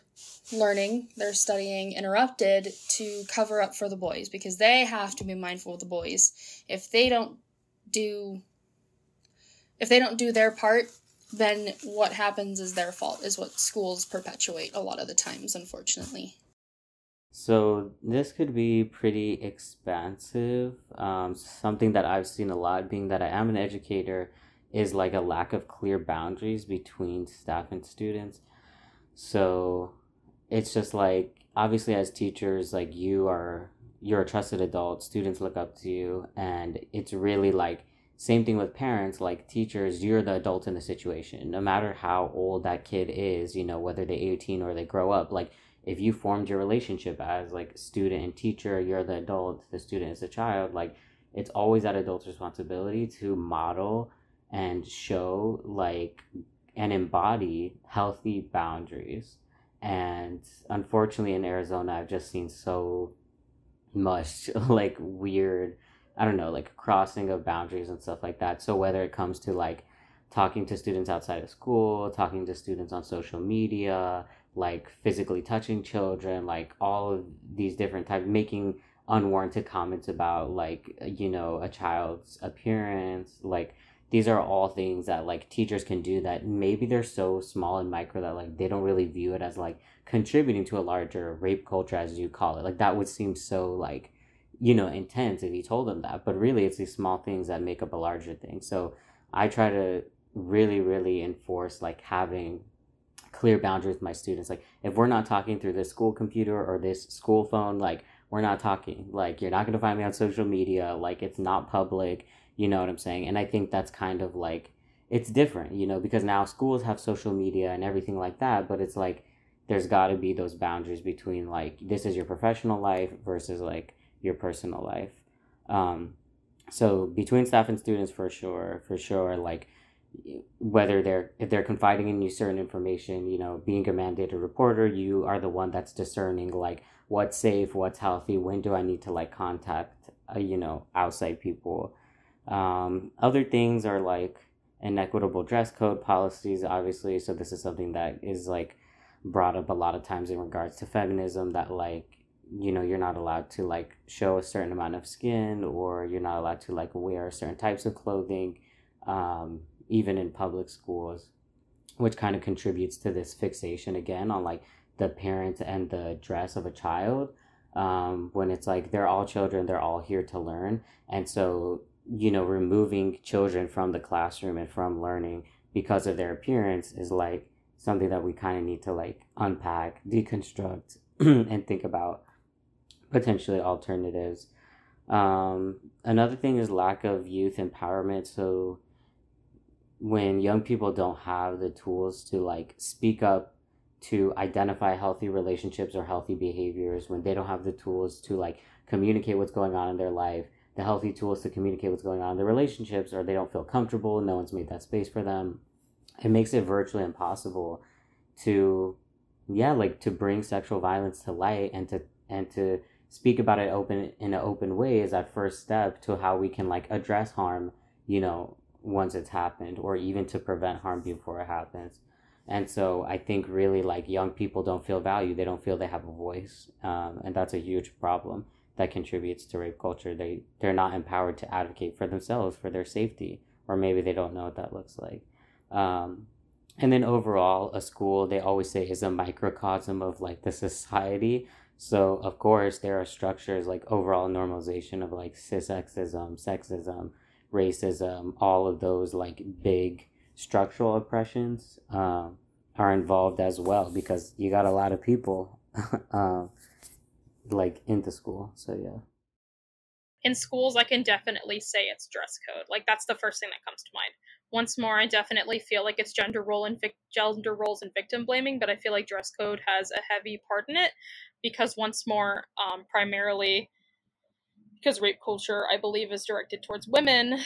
learning, their studying interrupted to cover up for the boys because they have to be mindful of the boys. If they don't do if they don't do their part, then what happens is their fault is what schools perpetuate a lot of the times unfortunately. So this could be pretty expansive. Um, something that I've seen a lot, being that I am an educator, is like a lack of clear boundaries between staff and students. So it's just like obviously as teachers, like you are you're a trusted adult, students look up to you, and it's really like same thing with parents, like teachers, you're the adult in the situation. No matter how old that kid is, you know, whether they're 18 or they grow up, like if you formed your relationship as like student and teacher, you're the adult, the student is the child, like it's always that adult's responsibility to model and show like and embody healthy boundaries. And unfortunately in Arizona I've just seen so much like weird I don't know, like crossing of boundaries and stuff like that. So whether it comes to like talking to students outside of school, talking to students on social media, like physically touching children, like all of these different types, making unwarranted comments about like you know a child's appearance, like these are all things that like teachers can do that maybe they're so small and micro that like they don't really view it as like contributing to a larger rape culture as you call it. Like that would seem so like you know intense if you told them that but really it's these small things that make up a larger thing. So i try to really really enforce like having clear boundaries with my students. Like if we're not talking through this school computer or this school phone like we're not talking. Like you're not going to find me on social media. Like it's not public you know what I'm saying? And I think that's kind of like it's different, you know, because now schools have social media and everything like that, but it's like there's got to be those boundaries between like this is your professional life versus like your personal life. Um, so between staff and students, for sure, for sure, like whether they're if they're confiding in you certain information, you know, being a mandated reporter, you are the one that's discerning like what's safe, what's healthy, when do I need to like contact, uh, you know, outside people um, other things are like inequitable dress code policies, obviously. So this is something that is like brought up a lot of times in regards to feminism that like you know you're not allowed to like show a certain amount of skin or you're not allowed to like wear certain types of clothing um, even in public schools which kind of contributes to this fixation again on like the parents and the dress of a child um, when it's like they're all children they're all here to learn and so you know, removing children from the classroom and from learning because of their appearance is like something that we kind of need to like unpack, deconstruct, and think about potentially alternatives. Um, another thing is lack of youth empowerment. So when young people don't have the tools to like speak up to identify healthy relationships or healthy behaviors, when they don't have the tools to like communicate what's going on in their life, the healthy tools to communicate what's going on in their relationships or they don't feel comfortable no one's made that space for them it makes it virtually impossible to yeah like to bring sexual violence to light and to and to speak about it open in an open way is that first step to how we can like address harm you know once it's happened or even to prevent harm before it happens. And so i think really like young people don't feel valued. They don't feel they have a voice um, and that's a huge problem that contributes to rape culture. They they're not empowered to advocate for themselves for their safety, or maybe they don't know what that looks like. Um, and then overall, a school they always say is a microcosm of like the society. So of course there are structures like overall normalization of like cissexism, sexism, racism, all of those like big structural oppressions um, are involved as well because you got a lot of people um, like into school. So yeah. In schools, I can definitely say it's dress code. Like that's the first thing that comes to mind. Once more, I definitely feel like it's gender role and vic- gender roles and victim blaming, but I feel like dress code has a heavy part in it because once more, um, primarily because rape culture, I believe, is directed towards women,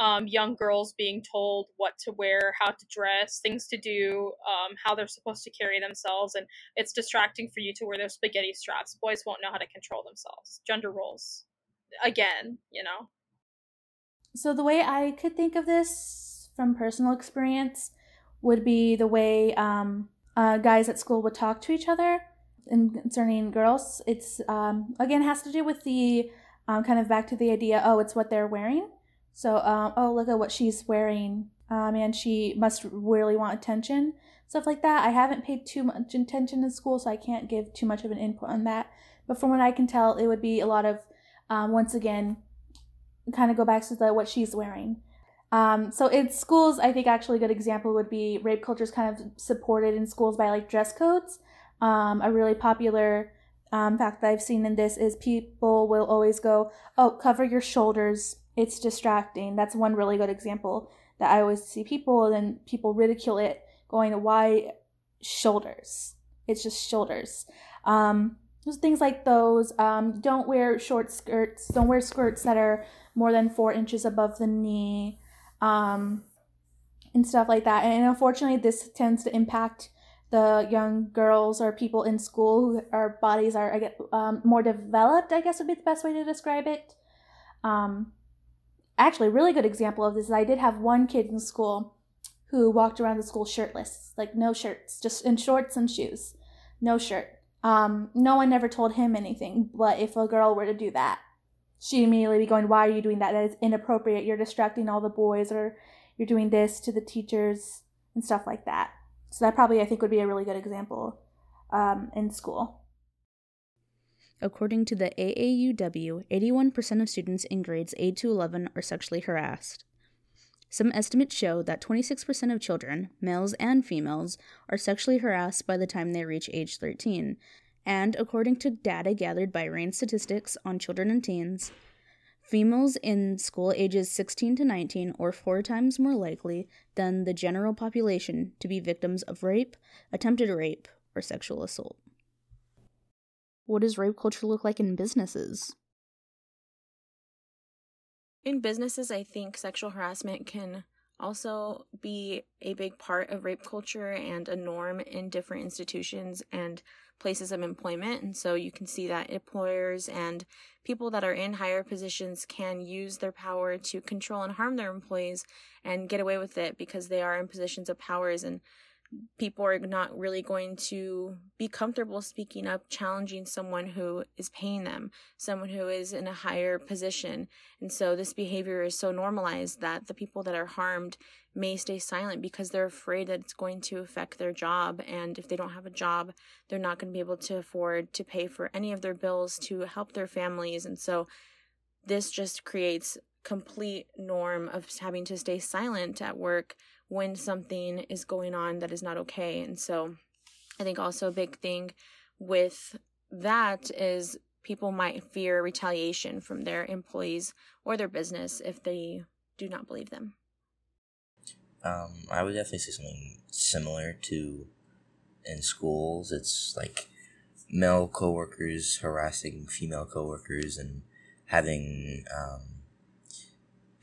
um, young girls being told what to wear, how to dress, things to do, um, how they're supposed to carry themselves, and it's distracting for you to wear those spaghetti straps. Boys won't know how to control themselves. Gender roles, again, you know. So the way I could think of this from personal experience would be the way um, uh, guys at school would talk to each other. And concerning girls, it's um, again has to do with the um, kind of back to the idea oh it's what they're wearing. So um, oh look at what she's wearing. Um, and she must really want attention. Stuff like that. I haven't paid too much attention in school so i can't give too much of an input on that. But from what i can tell it would be a lot of um, once again kind of go back to the what she's wearing. Um, so in schools i think actually a good example would be rape culture is kind of supported in schools by like dress codes. Um, a really popular um, fact that I've seen in this is people will always go, "Oh, cover your shoulders. It's distracting." That's one really good example that I always see people, and then people ridicule it, going, "Why shoulders? It's just shoulders." Um, things like those. Um, don't wear short skirts. Don't wear skirts that are more than four inches above the knee, um, and stuff like that. And unfortunately, this tends to impact the young girls or people in school who our bodies are I get um, more developed. I guess would be the best way to describe it. Um, actually, a really good example of this is I did have one kid in school who walked around the school shirtless, like no shirts, just in shorts and shoes, no shirt. Um, no one ever told him anything, but if a girl were to do that, she'd immediately be going, Why are you doing that? That is inappropriate. You're distracting all the boys, or you're doing this to the teachers and stuff like that. So, that probably I think would be a really good example um, in school. According to the AAUW, 81% of students in grades 8 to 11 are sexually harassed. Some estimates show that 26% of children, males and females, are sexually harassed by the time they reach age 13. And according to data gathered by RAINN Statistics on children and teens, females in school ages 16 to 19 are four times more likely than the general population to be victims of rape, attempted rape, or sexual assault. What does rape culture look like in businesses? In businesses, I think sexual harassment can also be a big part of rape culture and a norm in different institutions and places of employment. And so you can see that employers and people that are in higher positions can use their power to control and harm their employees and get away with it because they are in positions of powers and people are not really going to be comfortable speaking up, challenging someone who is paying them, someone who is in a higher position. And so this behavior is so normalized that the people that are harmed may stay silent because they're afraid that it's going to affect their job. And if they don't have a job, they're not going to be able to afford to pay for any of their bills to help their families. And so this just creates complete norm of having to stay silent at work when something is going on that is not okay. And so I think also a big thing with that is people might fear retaliation from their employees or their business if they do not believe them. Um, I would definitely say something similar to in schools. It's like male coworkers harassing female coworkers and having um,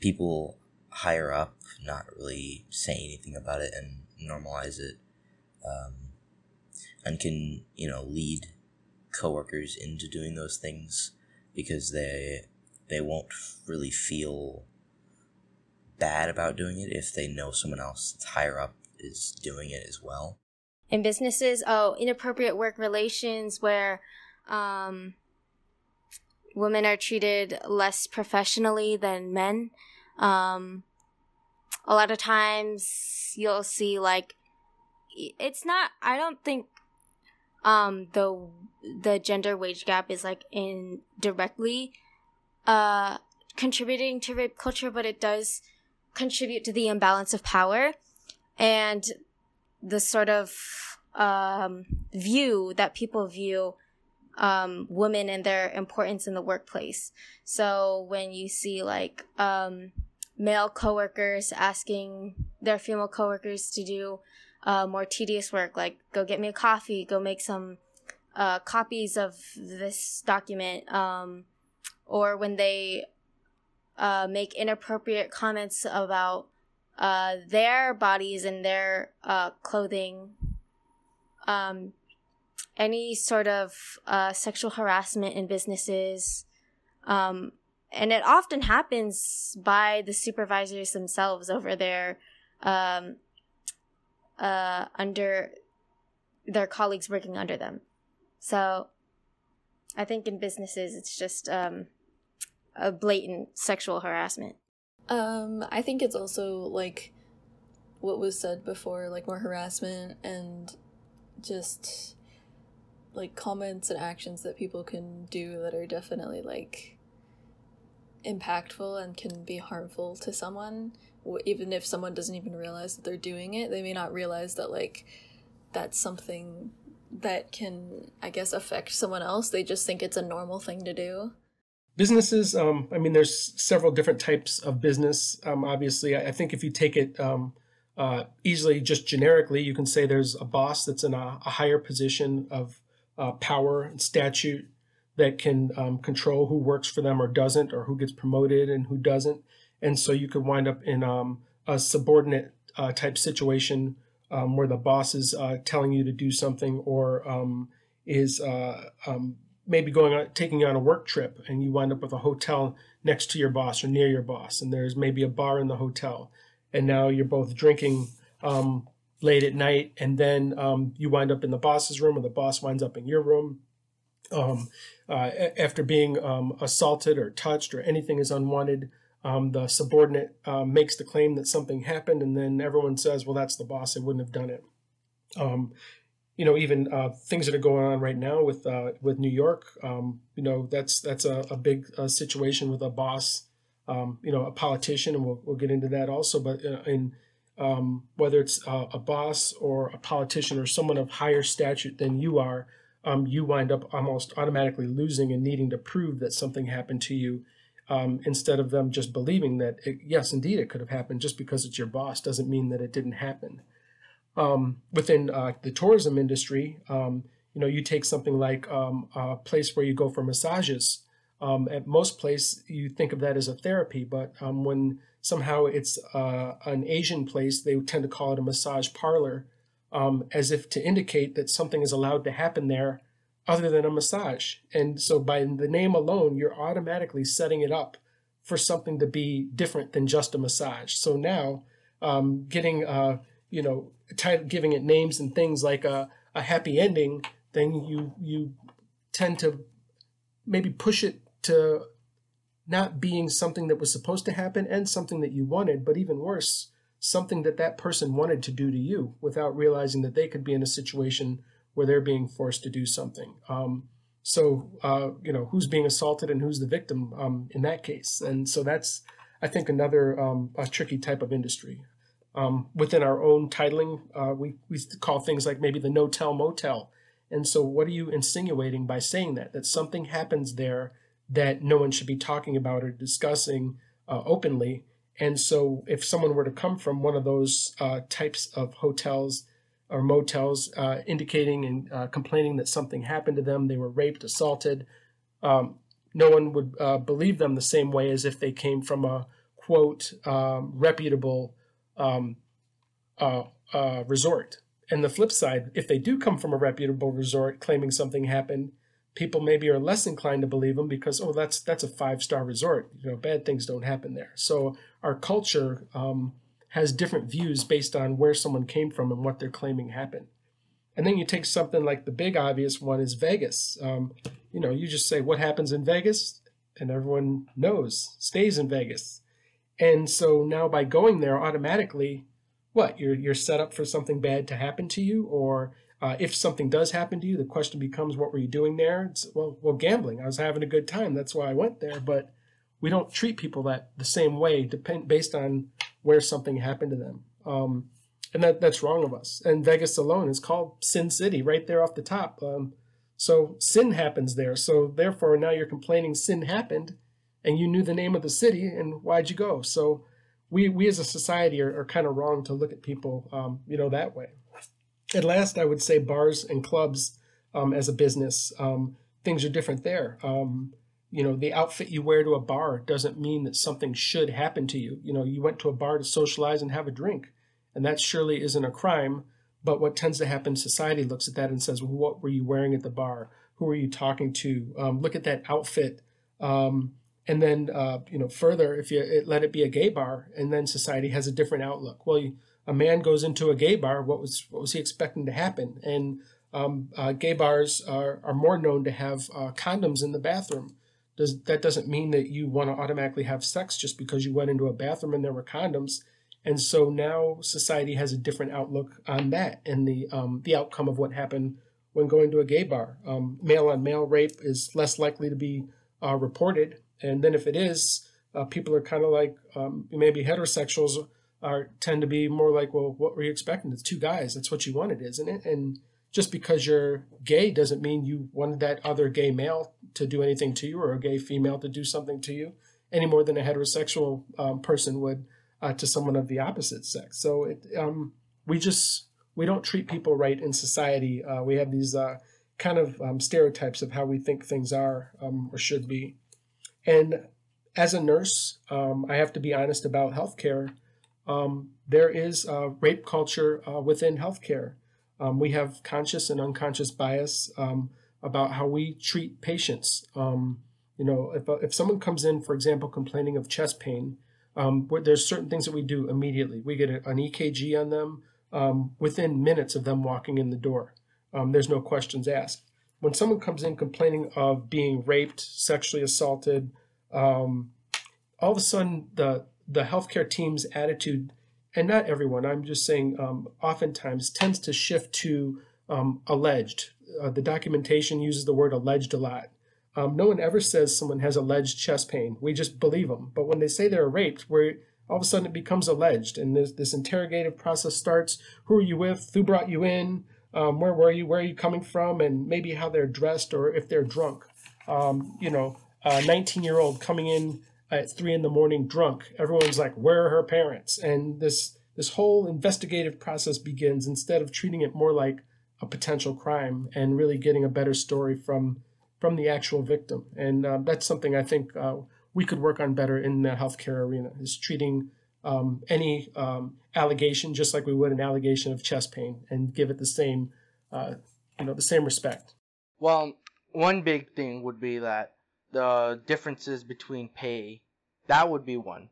people higher up not really say anything about it and normalize it um, and can you know lead coworkers into doing those things because they they won't really feel bad about doing it if they know someone else that's higher up is doing it as well. In businesses oh inappropriate work relations where um, women are treated less professionally than men. Um, a lot of times you'll see like it's not i don't think um the the gender wage gap is like in directly uh contributing to rape culture but it does contribute to the imbalance of power and the sort of um view that people view um, women and their importance in the workplace. So when you see like um, male coworkers asking their female coworkers to do uh, more tedious work, like go get me a coffee, go make some uh, copies of this document, um, or when they uh, make inappropriate comments about uh, their bodies and their uh, clothing. Um, any sort of uh, sexual harassment in businesses, um, and it often happens by the supervisors themselves over there um, uh, under their colleagues working under them so i think in businesses it's just um, a blatant sexual harassment? Um, i think it's also like what was said before like more harassment and just like comments and actions that people can do that are definitely like impactful and can be harmful to someone. Even if someone doesn't even realize that they're doing it they may not realize that like that's something that can i guess affect someone else. They just think it's a normal thing to do businesses um, i mean there's several different types of business um, obviously I, I, think if you take it um, uh, easily just generically you can say there's a boss that's in a, a higher position of uh, power and statute that can um, control who works for them or doesn't, or who gets promoted and who doesn't. And so you could wind up in um, a subordinate uh, type situation um, where the boss is uh, telling you to do something or is uh, maybe going on, taking you on a work trip, and you wind up with a hotel next to your boss or near your boss, and there's maybe a bar in the hotel, and now you're both drinking um, late at night, and then um, you wind up in the boss's room, or the boss winds up in your room. Um, uh, after being um, assaulted or touched or anything is unwanted, um, the subordinate uh, makes the claim that something happened, and then everyone says, "Well, that's the boss; they wouldn't have done it." You know, even uh, things that are going on right now with uh, with New York. Um, you know, that's that's a, a big uh, situation with a boss. Um, you know, a politician, and we'll we'll get into that also. But uh, in um, whether it's a boss or a politician or someone of higher stature than you are, um, you wind up almost automatically losing and needing to prove that something happened to you. Um, instead of them just believing that it, yes, indeed, it could have happened. Just because it's your boss doesn't mean that it didn't happen um, within uh, the tourism industry, um, you know, you take something like um, a place where you go for massages. Um, at most place, you think of that as a therapy, but um, when somehow it's uh, an Asian place, they tend to call it a massage parlor, um, as if to indicate that something is allowed to happen there other than a massage. And so by the name alone, you're automatically setting it up for something to be different than just a massage. So now, getting uh, you know giving it names and things like a, a happy ending, then you you tend to maybe push it to not being something that was supposed to happen and something that you wanted, but even worse, something that that person wanted to do to you without realizing that they could be in a situation where they're being forced to do something. Um, so, uh, you know, who's being assaulted and who's the victim um, in that case? And so that's, I think, another um, a tricky type of industry. Um, within our own titling, uh, we, we call things like maybe the no-tell motel. And so what are you insinuating by saying that? That something happens there that no one should be talking about or discussing uh, openly. And so if someone were to come from one of those uh, types of hotels or motels uh, indicating and uh, complaining that something happened to them, they were raped, assaulted, um, no one would uh, believe them the same way as if they came from a quote um, reputable um, uh, uh, resort. And the flip side, if they do come from a reputable resort claiming something happened, people maybe are less inclined to believe them because oh that's that's a five star resort. You know, bad things don't happen there. So our culture um, has different views based on where someone came from and what they're claiming happened. And then you take something like the big obvious one is Vegas. Um, you know, you just say what happens in Vegas, and everyone knows stays in Vegas. And so now by going there automatically, what you're you're set up for something bad to happen to you, or uh, if something does happen to you, the question becomes, what were you doing there? It's, well, well, gambling. I was having a good time. That's why I went there. But we don't treat people that the same way, depend based on where something happened to them. Um, and that that's wrong of us. And Vegas alone is called Sin City, right there off the top. Um, so sin happens there. So therefore, now you're complaining sin happened and you knew the name of the city and why'd you go? So we we as a society are, are kind of wrong to look at people um, you know that way. At last i would say bars and clubs um, as a business um, things are different there. Um, you know the outfit you wear to a bar doesn't mean that something should happen to you. You know you went to a bar to socialize and have a drink and that surely isn't a crime but what tends to happen society looks at that and says well, what were you wearing at the bar? Who were you talking to? Um, look at that outfit um, and then uh, you know further if you it, let it be a gay bar and then society has a different outlook. Well you, a man goes into a gay bar what was what was he expecting to happen? And um, uh, gay bars are, are more known to have uh, condoms in the bathroom. Does that doesn't mean that you want to automatically have sex just because you went into a bathroom and there were condoms. And so now society has a different outlook on that and the um, the outcome of what happened when going to a gay bar. Um, male on male rape is less likely to be uh, reported and then if it is, uh, people are kind of like um, maybe heterosexuals are tend to be more like, well, what were you expecting? It's two guys. That's what you wanted, isn't it? And just because you're gay doesn't mean you wanted that other gay male to do anything to you or a gay female to do something to you any more than a heterosexual um, person would uh, to someone of the opposite sex. So it, um, we just we don't treat people right in society. Uh, we have these uh, kind of um, stereotypes of how we think things are um, or should be. And as a nurse, um, I have to be honest about healthcare. Um, there is a rape culture uh, within healthcare. Um, we have conscious and unconscious bias um, about how we treat patients. Um, you know, if, if someone comes in, for example, complaining of chest pain, Um, there's certain things that we do immediately. We get an EKG on them within minutes of them walking in the door. There's no questions asked. When someone comes in complaining of being raped, sexually assaulted, um, all of a sudden the the healthcare team's attitude, and not everyone, I'm just saying, um, oftentimes tends to shift to um, alleged. Uh, the documentation uses the word alleged a lot. Um, no one ever says someone has alleged chest pain. We just believe them. But when they say they're raped, where all of a sudden it becomes alleged, and this, this interrogative process starts. Who are you with? Who brought you in? Um, where were you? Where are you coming from? And maybe how they're dressed or if they're drunk. Um, you know, a 19 year old coming in at three in the morning drunk. Everyone's like, where are her parents? And this this whole investigative process begins instead of treating it more like a potential crime and really getting a better story from from the actual victim. And uh, that's something I think uh, we could work on better in the healthcare arena is treating um, any um, allegation just like we would an allegation of chest pain and give it the same, uh, you know, the same respect. Well, one big thing would be that the differences between pay. That would be one.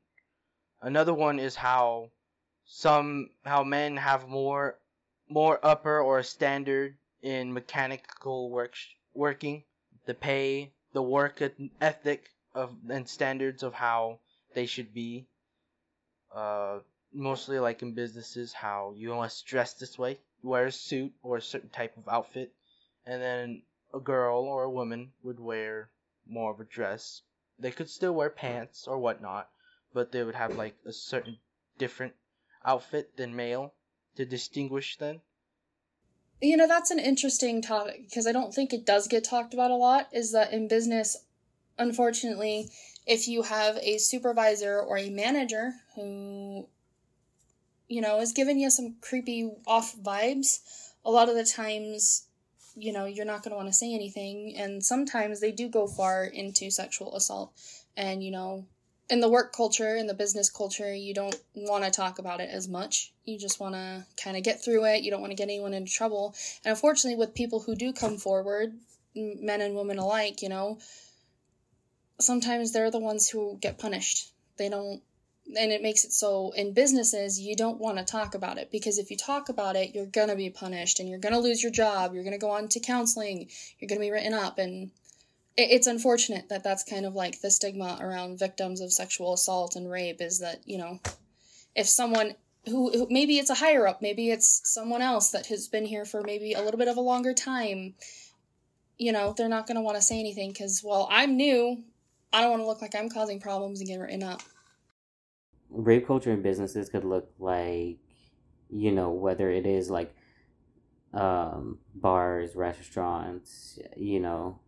Another one is how some how men have more more upper or standard in mechanical work working, the pay, the work ethic of and standards of how they should be. Uh, mostly like in businesses, how you must dress this way, wear a suit or a certain type of outfit, and then a girl or a woman would wear more of a dress. They could still wear pants or whatnot, but they would have like a certain different outfit than male to distinguish them. You know, that's an interesting topic because I don't think it does get talked about a lot. Is that in business, unfortunately, if you have a supervisor or a manager who, you know, is giving you some creepy off vibes, a lot of the times you know, you're not going to want to say anything. And sometimes they do go far into sexual assault. And, you know, in the work culture, in the business culture, you don't want to talk about it as much. You just want to kind of get through it. You don't want to get anyone into trouble. And unfortunately, with people who do come forward, men and women alike, you know, sometimes they're the ones who get punished. They don't and it makes it so in businesses you don't want to talk about it because if you talk about it you're going to be punished and you're going to lose your job you're going to go on to counseling you're going to be written up and it's unfortunate that that's kind of like the stigma around victims of sexual assault and rape is that you know if someone who, who maybe it's a higher up maybe it's someone else that has been here for maybe a little bit of a longer time you know they're not going to want to say anything because well i'm new i don't want to look like i'm causing problems and get written up rape culture in businesses could look like, you know, whether it is like um, bars, restaurants, you know,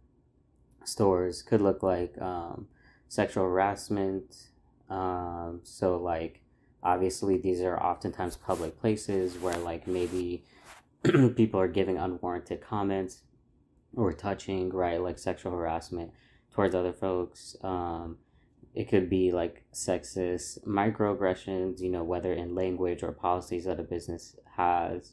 stores, could look like um, sexual harassment. Um, so, like, obviously, these are oftentimes public places where, like, maybe people are giving unwarranted comments or touching, right? Like sexual harassment towards other folks. Um, it could be like sexist microaggressions, you know, whether in language or policies that a business has.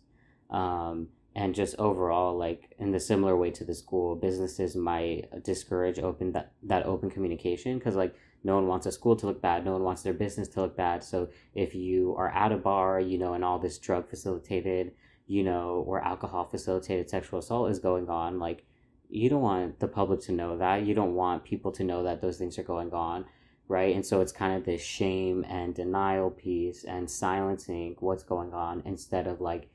Um, and just overall, like in the similar way to the school, businesses might discourage open that, that open communication because like no one wants a school to look bad, no one wants their business to look bad. So if you are at a bar, you know, and all this drug facilitated, you know, or alcohol facilitated sexual assault is going on, like you don't want the public to know that. You don't want people to know that those things are going on right? And so it's kind of this shame and denial piece and silencing what's going on instead of like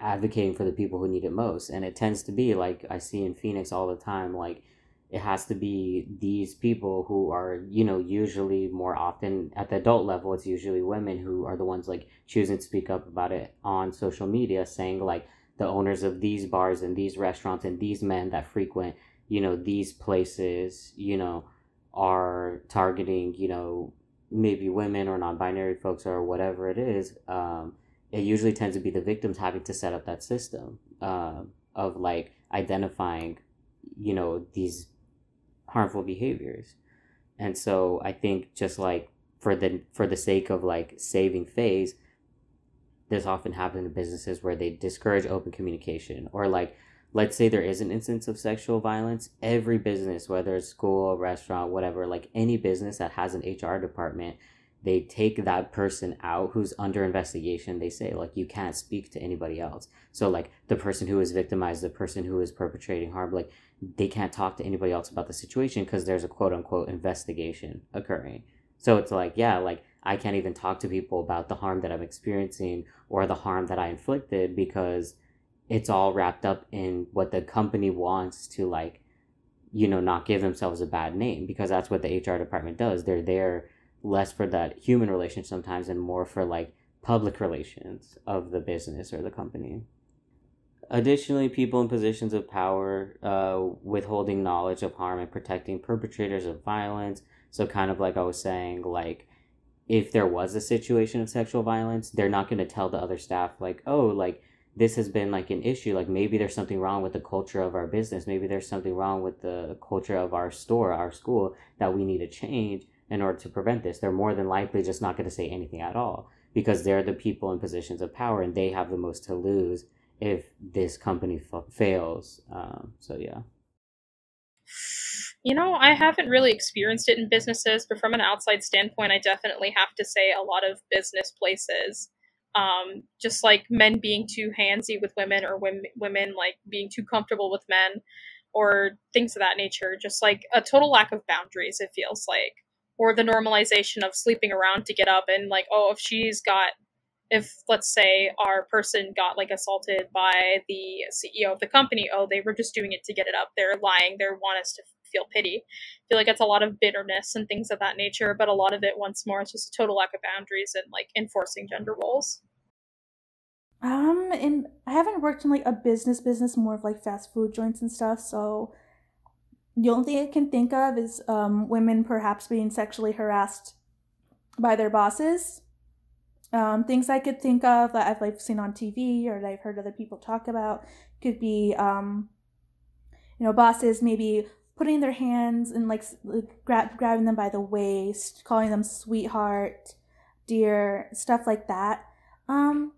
advocating for the people who need it most. And it tends to be like I see in Phoenix all the time, like it has to be these people who are, you know, usually more often at the adult level, it's usually women who are the ones like choosing to speak up about it on social media, saying like the owners of these bars and these restaurants and these men that frequent, you know, these places, you know, are targeting, you know, maybe women or non-binary folks or whatever it is, um, it usually tends to be the victims having to set up that system uh, of like identifying, you know, these harmful behaviors. And so I think just like for the for the sake of like saving face, this often happens in businesses where they discourage open communication or like let's say there is an instance of sexual violence, every business, whether it's school, restaurant, whatever, like any business that has an HR department, they take that person out who's under investigation. They say like you can't speak to anybody else. So like the person who is victimized the person who is perpetrating harm like they can't talk to anybody else about the situation because there's a quote unquote investigation occurring. So it's like yeah like i can't even talk to people about the harm that i'm experiencing or the harm that i inflicted because it's all wrapped up in what the company wants to like you know not give themselves a bad name because that's what the hr department does they're there less for that human relation sometimes and more for like public relations of the business or the company. Additionally, people in positions of power uh, withholding knowledge of harm and protecting perpetrators of violence. So, kind of like I was saying, like if there was a situation of sexual violence, they're not going to tell the other staff, like, oh, like this has been like an issue. Like maybe there's something wrong with the culture of our business. Maybe there's something wrong with the culture of our store, our school that we need to change in order to prevent this. They're more than likely just not going to say anything at all because they're the people in positions of power and they have the most to lose if this company f- fails. Um, so, yeah. You know, I haven't really experienced it in businesses, but from an outside standpoint, I definitely have to say a lot of business places, um, just like men being too handsy with women or women, women like being too comfortable with men or things of that nature, just like a total lack of boundaries, it feels like or the normalization of sleeping around to get up and like oh if she's got if let's say our person got like assaulted by the CEO of the company, oh, they were just doing it to get it up. They're lying. They want us to feel pity. I feel like it's a lot of bitterness and things of that nature, but a lot of it, once more, is just a total lack of boundaries and like enforcing gender roles. Um, and I haven't worked in like a business business, more of like fast food joints and stuff. So the only thing I can think of is um, women perhaps being sexually harassed by their bosses. Um, things I could think of that I've like seen on TV or that I've heard other people talk about could be, um, you know, bosses maybe putting their hands and like, like grab, grabbing them by the waist, calling them sweetheart, dear, stuff like that. Um,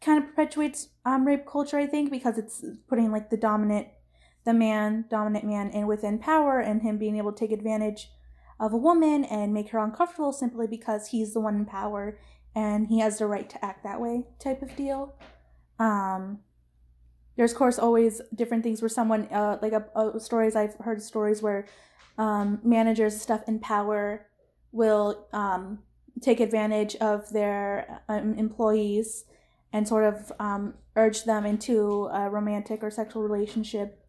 kind of perpetuates um, rape culture, I think, because it's putting like the dominant the man, dominant man, and within power, and him being able to take advantage of a woman and make her uncomfortable simply because he's the one in power and he has the right to act that way, type of deal. Um, there's, of course, always different things where someone, uh, like a, a stories I've heard stories where um, managers stuff in power will um, take advantage of their um, employees and sort of um, urge them into a romantic or sexual relationship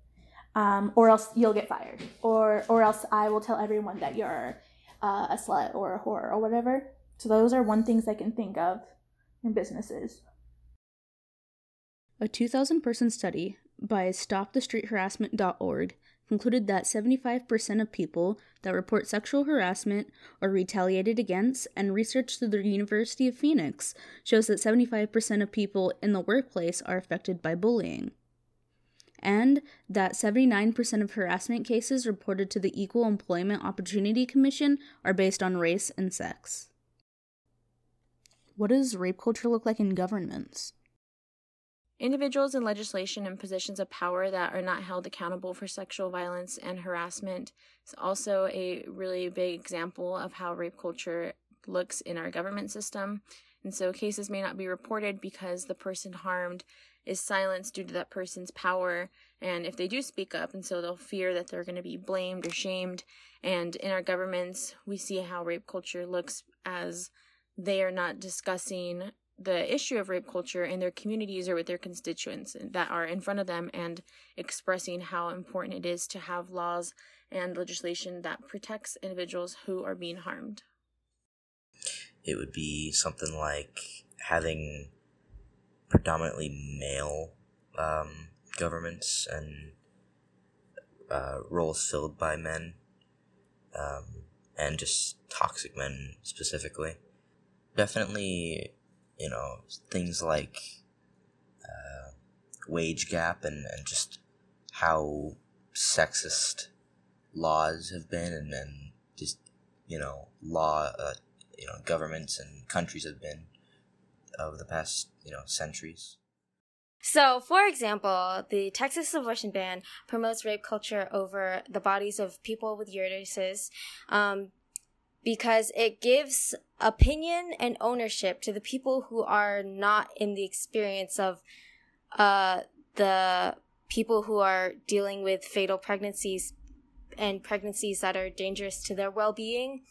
um, or else you'll get fired, or or else I will tell everyone that you're uh, a slut or a whore or whatever. So those are one things I can think of in businesses. A 2,000 person study by StopTheStreetHarassment.org concluded that 75% of people that report sexual harassment are retaliated against, and research through the University of Phoenix shows that 75% of people in the workplace are affected by bullying and that 79% of harassment cases reported to the Equal Employment Opportunity Commission are based on race and sex. What does rape culture look like in governments? Individuals in legislation and positions of power that are not held accountable for sexual violence and harassment is also a really big example of how rape culture looks in our government system. And so cases may not be reported because the person harmed is silenced due to that person's power and if they do speak up and so they'll fear that they're going to be blamed or shamed and in our governments we see how rape culture looks as they are not discussing the issue of rape culture in their communities or with their constituents that are in front of them and expressing how important it is to have laws and legislation that protects individuals who are being harmed. It would be something like having predominantly male um, governments and uh, roles filled by men, um, and just toxic men specifically. Definitely, you know, things like uh, wage gap and, and just how sexist laws have been, and then just, you know, law, uh, you know, governments and countries have been of the past, you know, centuries. So, for example, the Texas abortion ban promotes rape culture over the bodies of people with uteruses. Um, because it gives opinion and ownership to the people who are not in the experience of uh, the people who are dealing with fatal pregnancies and pregnancies that are dangerous to their well-being,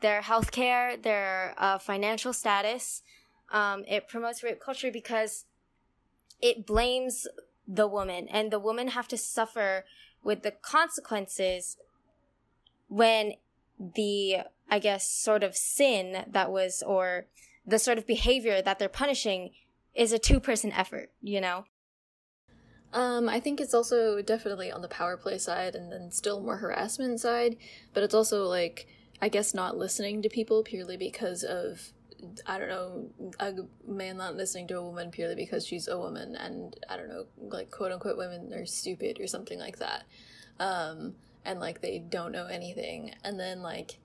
their health care, their uh, financial status. Um, it promotes rape culture because it blames the woman, and the woman have to suffer with the consequences when the I guess sort of sin that was or the sort of behavior that they're punishing is a two person effort, you know? Um, I think it's also definitely on the power play side and then still more harassment side, but it's also like I guess not listening to people purely because of I don't know, a man not listening to a woman purely because she's a woman and I don't know, like quote unquote women are stupid or something like that. Um, and like they don't know anything. And then like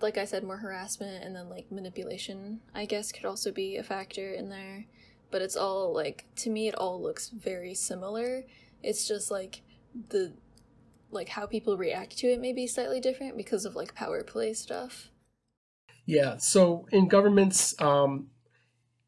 like I said, more harassment and then like manipulation, I guess, could also be a factor in there. But it's all like to me it all looks very similar. It's just like the like how people react to it may be slightly different because of like power play stuff. Yeah so in governments um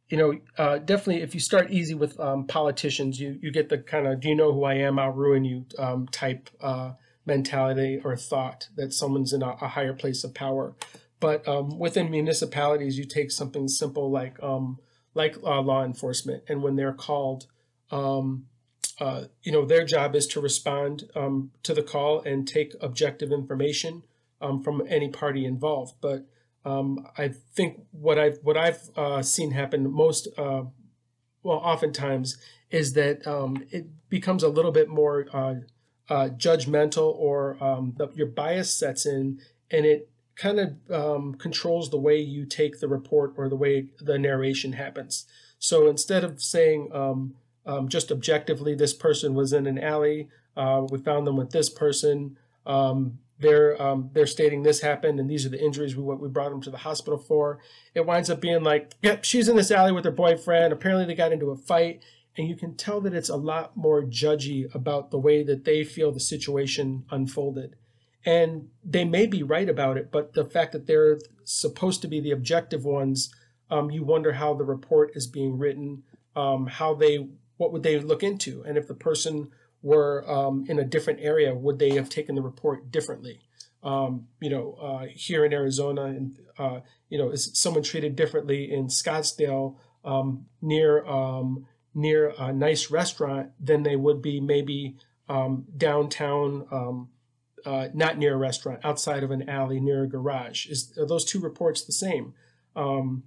you know uh, definitely if you start easy with um, politicians you you get the kind of do you know who i am? I'll ruin you um, type uh, mentality or thought that someone's in a, a higher place of power but um, within municipalities you take something simple like um, like uh, law enforcement, and when they're called, um, uh, you know, their job is to respond um, to the call and take objective information um, from any party involved. But um, I think what I've what I've uh, seen happen most, uh, well, oftentimes, is that it becomes a little bit more uh, judgmental, or um, the, your bias sets in, and it kind of um, controls the way you take the report or the way the narration happens. So instead of saying um, um, just objectively, this person was in an alley, uh, we found them with this person, um, they're um, they're stating this happened and these are the injuries we we brought them to the hospital for. It winds up being like, yep, she's in this alley with her boyfriend. Apparently, they got into a fight, and you can tell that it's a lot more judgy about the way that they feel the situation unfolded. And they may be right about it, but the fact that they're supposed to be the objective ones, um, you wonder how the report is being written, um, how they, what would they look into, and if the person were um, in a different area, would they have taken the report differently? Um, you know, uh, here in Arizona, and uh, you know, is someone treated differently in Scottsdale um, near um, near a nice restaurant than they would be maybe downtown? uh, not near a restaurant, outside of an alley near a garage. Is are those two reports the same? Um,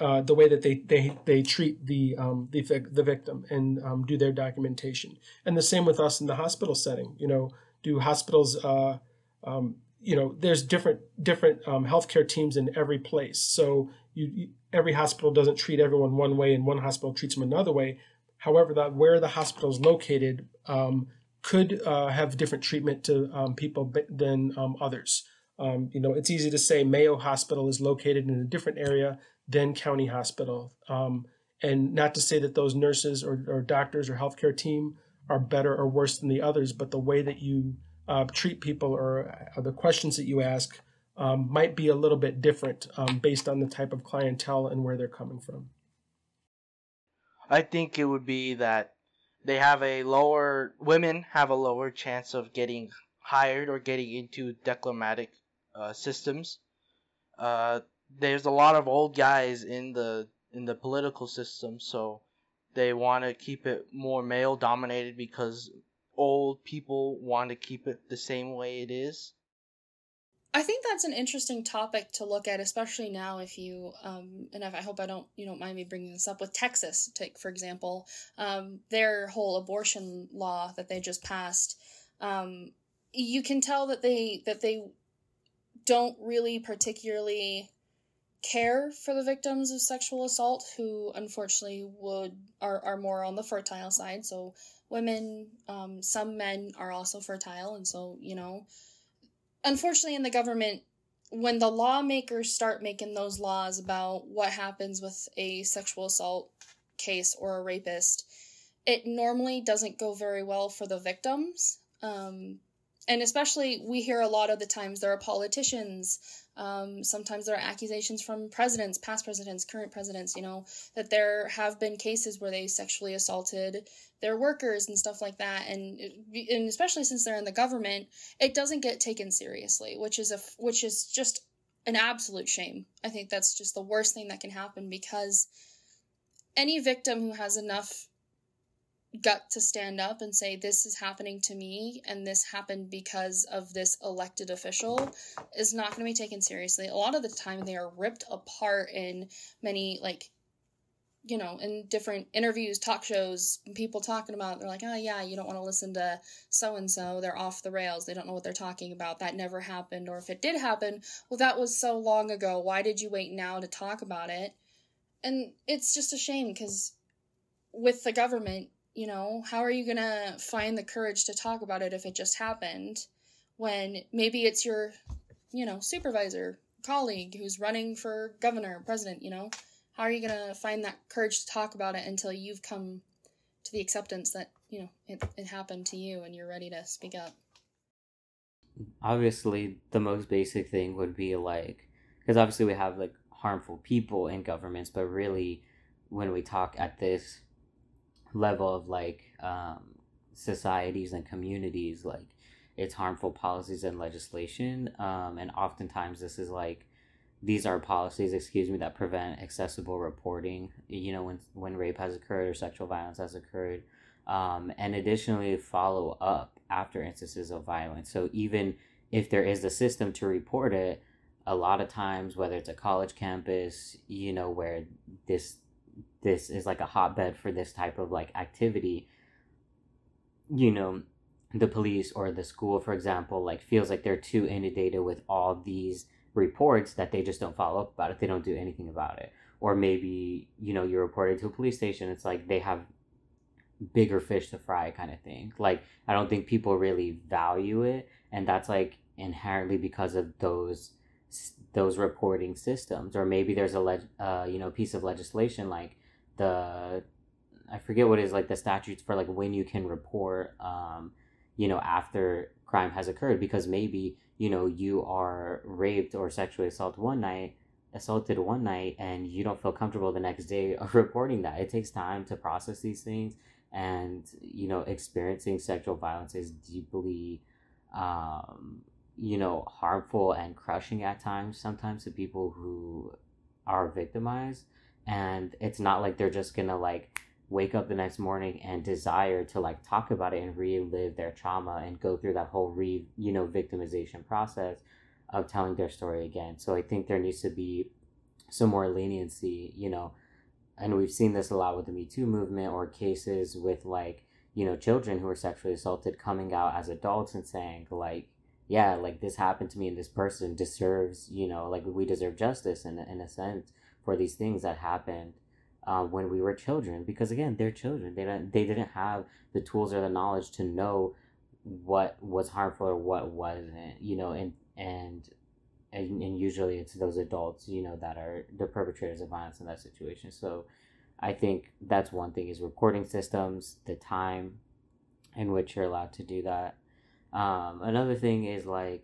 uh, the way that they they they treat the um, the the victim and um, do their documentation, and the same with us in the hospital setting. You know, do hospitals uh, um, you know there's different different um, healthcare teams in every place, so you, you, every hospital doesn't treat everyone one way, and one hospital treats them another way. However, that where the hospital is located um, could uh, have different treatment to um, people than um, others. Um, you know, it's easy to say Mayo Hospital is located in a different area than County Hospital, um, and not to say that those nurses or, or, doctors or healthcare team are better or worse than the others, but the way that you uh, treat people or, uh, the questions that you ask um, might be a little bit different um, based on the type of clientele and where they're coming from. I think it would be that they have a lower women have a lower chance of getting hired or getting into diplomatic uh, systems. Uh, there's a lot of old guys in the in the political system, so they want to keep it more male dominated because old people want to keep it the same way it is. I think that's an interesting topic to look at, especially now. If you um, and if, I hope I don't you don't mind me bringing this up with Texas, take for example, um, their whole abortion law that they just passed. Um, you can tell that they that they don't really particularly care for the victims of sexual assault who unfortunately would are, are more on the fertile side so women um, some men are also fertile and so you know unfortunately in the government when the lawmakers start making those laws about what happens with a sexual assault case or a rapist it normally doesn't go very well for the victims. Um, and especially we hear a lot of the times there are politicians Um, sometimes there are accusations from presidents, past presidents, current presidents, you know, that there have been cases where they sexually assaulted their workers and stuff like that. And, and especially since they're in the government, it doesn't get taken seriously, which is a, which is just an absolute shame. I think that's just the worst thing that can happen because any victim who has enough gut to stand up and say this is happening to me and this happened because of this elected official is not going to be taken seriously. A lot of the time they are ripped apart in many like you know, in different interviews, talk shows, people talking about, they're like, oh, yeah, you don't want to listen to so and so. They're off the rails. They don't know what they're talking about. That never happened. Or if it did happen, well, that was so long ago. Why did you wait now to talk about it? And it's just a shame because with the government, you know, how are you going to find the courage to talk about it if it just happened when maybe it's your, you know, supervisor, colleague who's running for governor, president, you know? How are you going to find that courage to talk about it until you've come to the acceptance that, you know, it, it happened to you and you're ready to speak up? Obviously, the most basic thing would be like, because obviously we have like harmful people in governments, but really, when we talk at this level of like um, societies and communities like it's harmful policies and legislation um, and oftentimes this is like these are policies excuse me that prevent accessible reporting you know when when rape has occurred or sexual violence has occurred um, and additionally follow up after instances of violence. So even if there is a system to report it a lot of times whether it's a college campus you know where this this is like a hotbed for this type of like activity you know the police or the school for example like feels like they're too inundated with all these reports that they just don't follow up about it. They don't do anything about it. Or maybe you know you're reported to a police station it's like they have bigger fish to fry kind of thing. Like i don't think people really value it and that's like inherently because of those those reporting systems. Or maybe there's a leg, uh, you know piece of legislation like the I forget what is like the statutes for like when you can report um you know after crime has occurred because maybe you know you are raped or sexually assaulted one night assaulted one night and you don't feel comfortable the next day of reporting that. It takes time to process these things and you know experiencing sexual violence is deeply um you know harmful and crushing at times sometimes to people who are victimized and it's not like they're just gonna like wake up the next morning and desire to like talk about it and relive their trauma and go through that whole re you know victimization process of telling their story again. So i think there needs to be some more leniency you know and we've seen this a lot with the me too movement or cases with like you know children who are sexually assaulted coming out as adults and saying like yeah like this happened to me and this person deserves you know like we deserve justice in, in a sense for these things that happened uh, when we were children because again they're children. They don't they didn't have the tools or the knowledge to know what was harmful or what wasn't you know and and and, and usually it's those adults you know that are the perpetrators of violence in that situation. So i think that's one thing is reporting systems the time in which you're allowed to do that. Um, another thing is like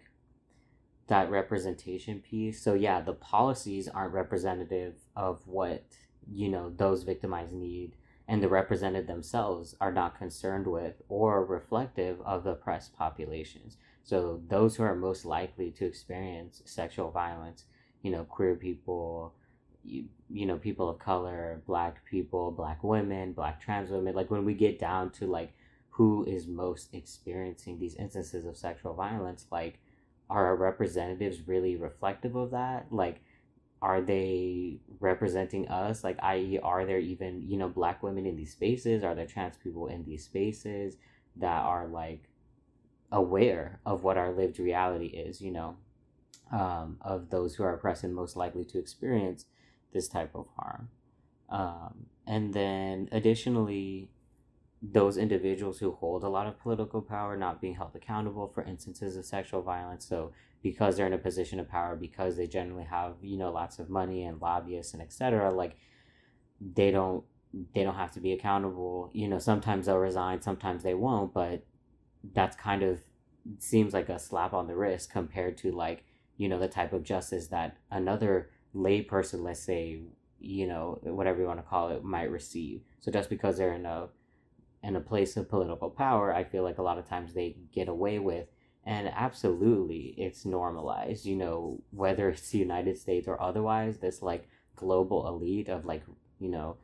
that representation piece. So yeah, the policies aren't representative of what, you know, those victimized need and the represented themselves are not concerned with or reflective of the oppressed populations. So those who are most likely to experience sexual violence, you know, queer people, you, you know, people of color, black people, black women, black trans women, like when we get down to like who is most experiencing these instances of sexual violence, like are our representatives really reflective of that? Like, are they representing us? Like, i.e., are there even, you know, black women in these spaces? Are there trans people in these spaces that are like aware of what our lived reality is, you know, um, of those who are oppressed and most likely to experience this type of harm? Um, and then additionally, those individuals who hold a lot of political power not being held accountable for instances of sexual violence. So because they're in a position of power, because they generally have, you know, lots of money and lobbyists and etc., like they don't they don't have to be accountable. You know, sometimes they'll resign, sometimes they won't, but that's kind of seems like a slap on the wrist compared to like you know, the type of justice that another layperson, let's say, you know, whatever you want to call it, might receive. So just because they're in a in a place of political power, I feel like a lot of times they get away with and absolutely it's normalized, you know, whether it's the United States or otherwise, this like global elite of like, you know,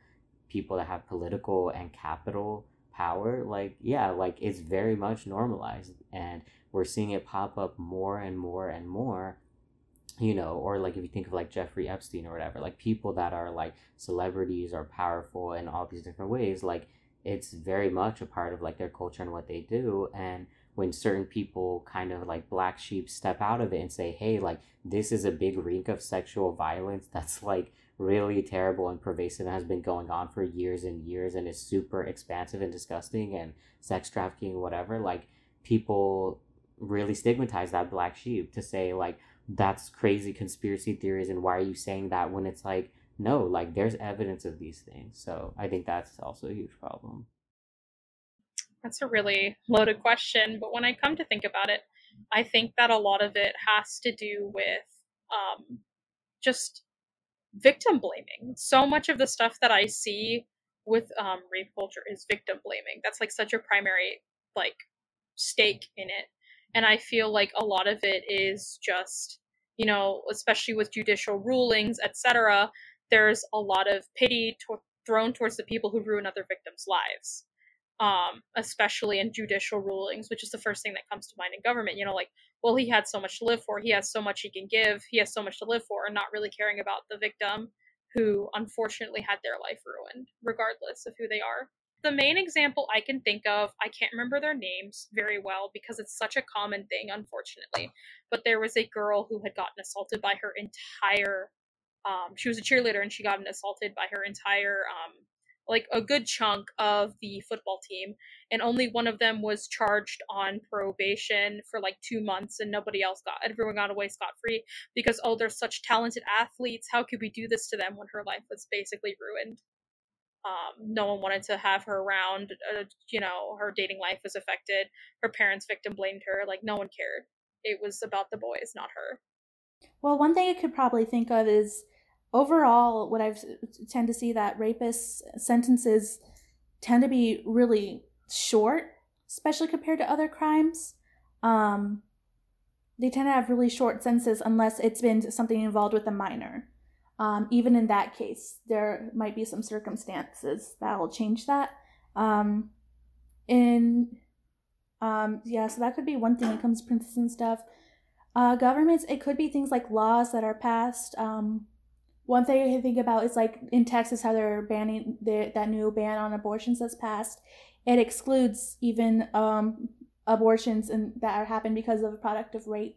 people that have political and capital power, like yeah, like it's very much normalized and we're seeing it pop up more and more and more you know, or like if you think of like Jeffrey Epstein or whatever, like people that are like celebrities or powerful in all these different ways, like it's very much a part of like their culture and what they do. And when certain people kind of like black sheep step out of it and say, hey, like this is a big rink of sexual violence that's like really terrible and pervasive and has been going on for years and years and is super expansive and disgusting and sex trafficking, whatever, like people really stigmatize that black sheep to say like that's crazy conspiracy theories and why are you saying that when it's like no like there's evidence of these things so i think that's also a huge problem. That's a really loaded question but when i come to think about it i think that a lot of it has to do with um, just victim blaming. So much of the stuff that i see with um, rape culture is victim blaming. That's like such a primary like stake in it. And i feel like a lot of it is just you know especially with judicial rulings etc there's a lot of pity to- thrown towards the people who ruin other victims lives um, especially in judicial rulings which is the first thing that comes to mind in government you know like well he had so much to live for he has so much he can give he has so much to live for and not really caring about the victim who unfortunately had their life ruined regardless of who they are the main example I can think of, I can't remember their names very well because it's such a common thing, unfortunately. But there was a girl who had gotten assaulted by her entire. Um, she was a cheerleader and she got assaulted by her entire, um, like a good chunk of the football team, and only one of them was charged on probation for like two months, and nobody else got. Everyone got away scot free because oh, they're such talented athletes. How could we do this to them when her life was basically ruined? Um, no one wanted to have her around. Uh, you know, her dating life was affected. Her parents victim blamed her. Like, no one cared. It was about the boys, not her. Well, one thing I could probably think of is overall, what I've tend to see that rapists' sentences tend to be really short, especially compared to other crimes. Um, they tend to have really short sentences unless it's been something involved with a minor. Um, even in that case, there might be some circumstances that will change that. Um, in um, yeah, so that could be one thing it comes to princess and stuff. Uh, governments, it could be things like laws that are passed. Um, one thing I think about is like in Texas, how they're banning the, that new ban on abortions that's passed. It excludes even um, abortions and that happen because of a product of rape.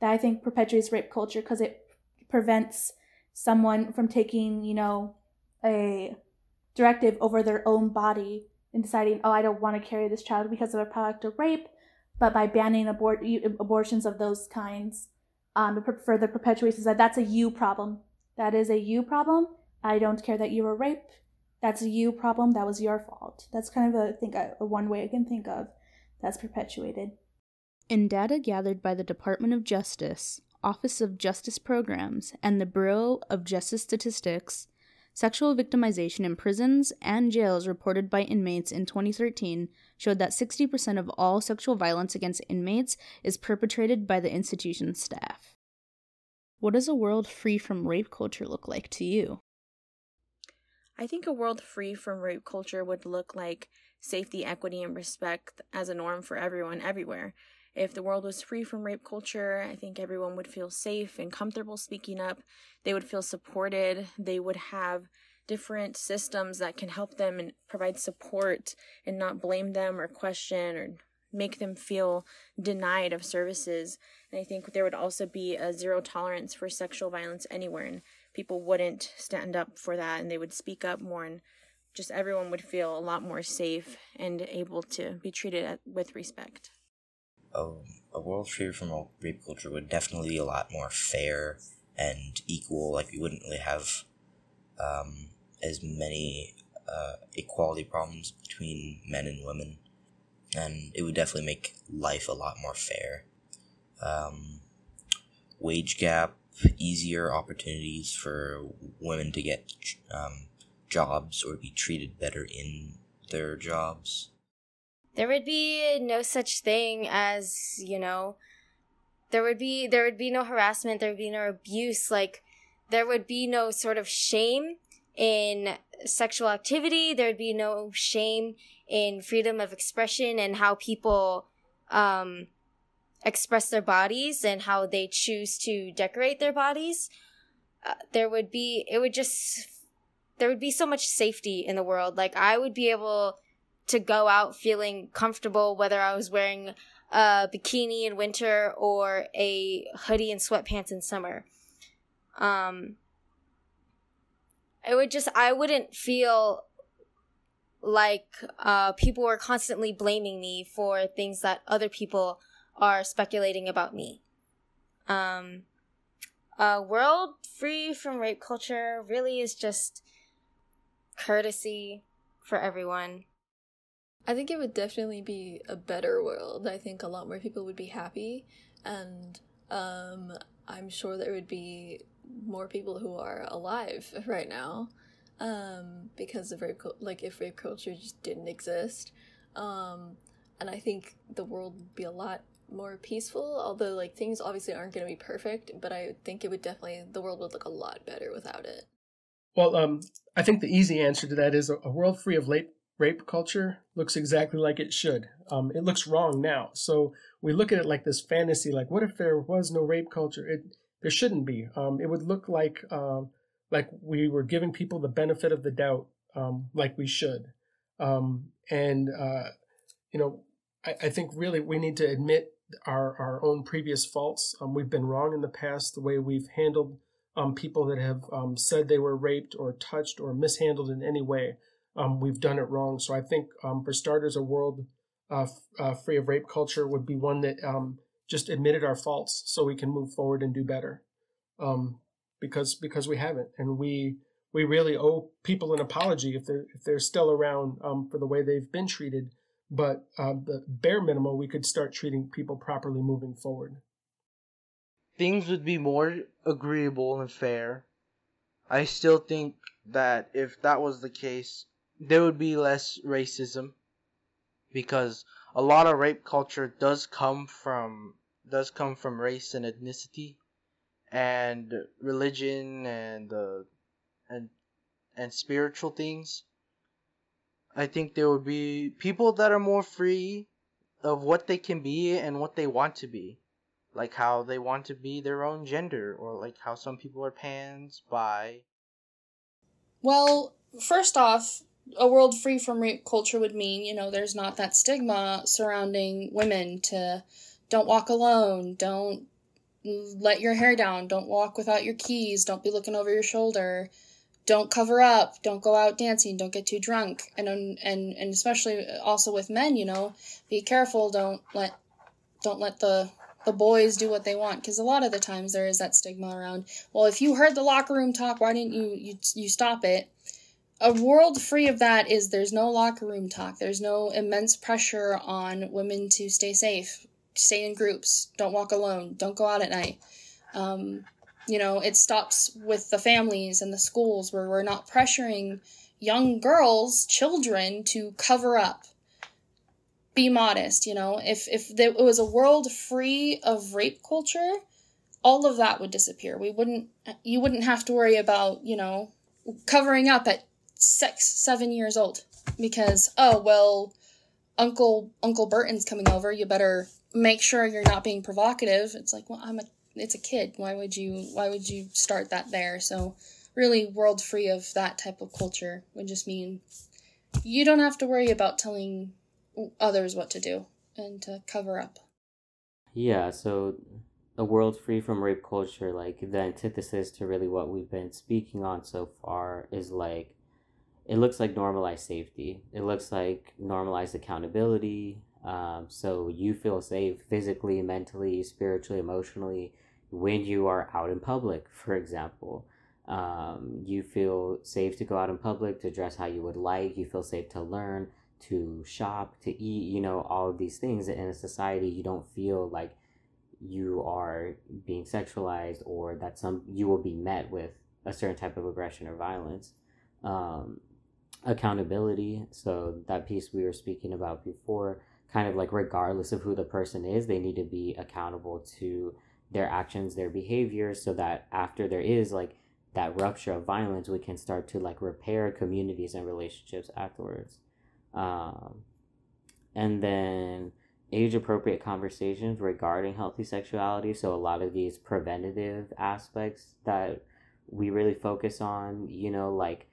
That I think perpetuates rape culture because it prevents someone from taking, you know, a directive over their own body and deciding, oh, I don't want to carry this child because of a product of rape, but by banning abort- abortions of those kinds, um, it further perpetuates that that's a you problem. That is a you problem. I don't care that you were raped. That's a you problem. That was your fault. That's kind of a think a, one way I can think of that's perpetuated. In data gathered by the Department of Justice, Office of Justice Programs, and the Bureau of Justice Statistics, sexual victimization in prisons and jails reported by inmates in 2013 showed that 60% of all sexual violence against inmates is perpetrated by the institution's staff. What does a world free from rape culture look like to you? I think a world free from rape culture would look like safety, equity, and respect as a norm for everyone everywhere. If the world was free from rape culture, I think everyone would feel safe and comfortable speaking up. They would feel supported. They would have different systems that can help them and provide support and not blame them or question or make them feel denied of services. And I think there would also be a zero tolerance for sexual violence anywhere, and people wouldn't stand up for that and they would speak up more, and just everyone would feel a lot more safe and able to be treated with respect a, a world free from rape culture would definitely be a lot more fair and equal. Like we wouldn't really have um, as many uh, equality problems between men and women, and it would definitely make life a lot more fair. Um, wage gap, easier opportunities for women to get um, jobs or be treated better in their jobs? There would be no such thing as, you know, there would be there would be no harassment, there would be no abuse, like there would be no sort of shame in sexual activity, there would be no shame in freedom of expression and how people um express their bodies and how they choose to decorate their bodies. Uh, there would be it would just there would be so much safety in the world. Like I would be able to go out feeling comfortable whether I was wearing a bikini in winter or a hoodie and sweatpants in summer. Um it would just I wouldn't feel like uh people were constantly blaming me for things that other people are speculating about me. Um a world free from rape culture really is just courtesy for everyone. I think it would definitely be a better world. I think a lot more people would be happy, and um, I'm sure there would be more people who are alive right now um, because of rape, like if rape culture just didn't exist. Um, and I think the world would be a lot more peaceful. Although like things obviously aren't going to be perfect, but I think it would definitely the world would look a lot better without it. Well, um, I think the easy answer to that is a, world free of rape, rape culture looks exactly like it should. Um, it looks wrong now. So we look at it like this fantasy, like what if there was no rape culture? It there shouldn't be. Um, it would look like um, like we were giving people the benefit of the doubt, um, like we should. Um, and uh, you know, I, I think really we need to admit our our own previous faults. Um, we've been wrong in the past, the way we've handled people that have said they were raped or touched or mishandled in any way. We've done it wrong. So I think, for starters, a world uh, uh, free of rape culture would be one that um, just admitted our faults, so we can move forward and do better. Um, because because we haven't, and we we really owe people an apology if they're if they're still around for the way they've been treated. But uh, the bare minimum, we could start treating people properly moving forward things would be more agreeable and fair. I still think that if that was the case, there would be less racism because a lot of rape culture does come from does come from race and ethnicity and religion and uh, and and spiritual things. I think there would be people that are more free of what they can be and what they want to be like how they want to be their own gender or like how some people are pans bi well first off a world free from rape culture would mean you know there's not that stigma surrounding women to don't walk alone. Don't let your hair down. Don't walk without your keys. Don't be looking over your shoulder. Don't cover up. Don't go out dancing. Don't get too drunk. And and and especially also with men you know be careful. Don't let don't let the the boys do what they want. Because a lot of the times there is that stigma around well if you heard the locker room talk why didn't you you, you stop it? A world free of that is there's no locker room talk. There's no immense pressure on women to stay safe stay in groups. Don't walk alone. Don't go out at night. Um, you know it stops with the families and the schools where we're not pressuring young girls children to cover up. Be modest you know. If if there, it was a world free of rape culture all of that would disappear. We wouldn't you wouldn't have to worry about you know covering up at six seven years old because oh well uncle uncle burton's coming over. You better make sure you're not being provocative it's like well i'm a it's a kid why would you why would you start that there so really world free of that type of culture would just mean you don't have to worry about telling others what to do and to cover up. Yeah, so a world free from rape culture, like the antithesis to really what we've been speaking on so far, is like it looks like normalized safety. It looks like normalized accountability. Um, so you feel safe physically, mentally, spiritually, emotionally when you are out in public, for example. Um, you feel safe to go out in public, to dress how you would like. You feel safe to learn to shop, to eat, you know, all of these things. In a society, you don't feel like you are being sexualized or that some you will be met with a certain type of aggression or violence. Um, accountability. So that piece we were speaking about before, kind of like regardless of who the person is, they need to be accountable to their actions, their behaviors, so that after there is like that rupture of violence, we can start to like repair communities and relationships afterwards. Um, and then age appropriate conversations regarding healthy sexuality. So, a lot of these preventative aspects that we really focus on, you know, like,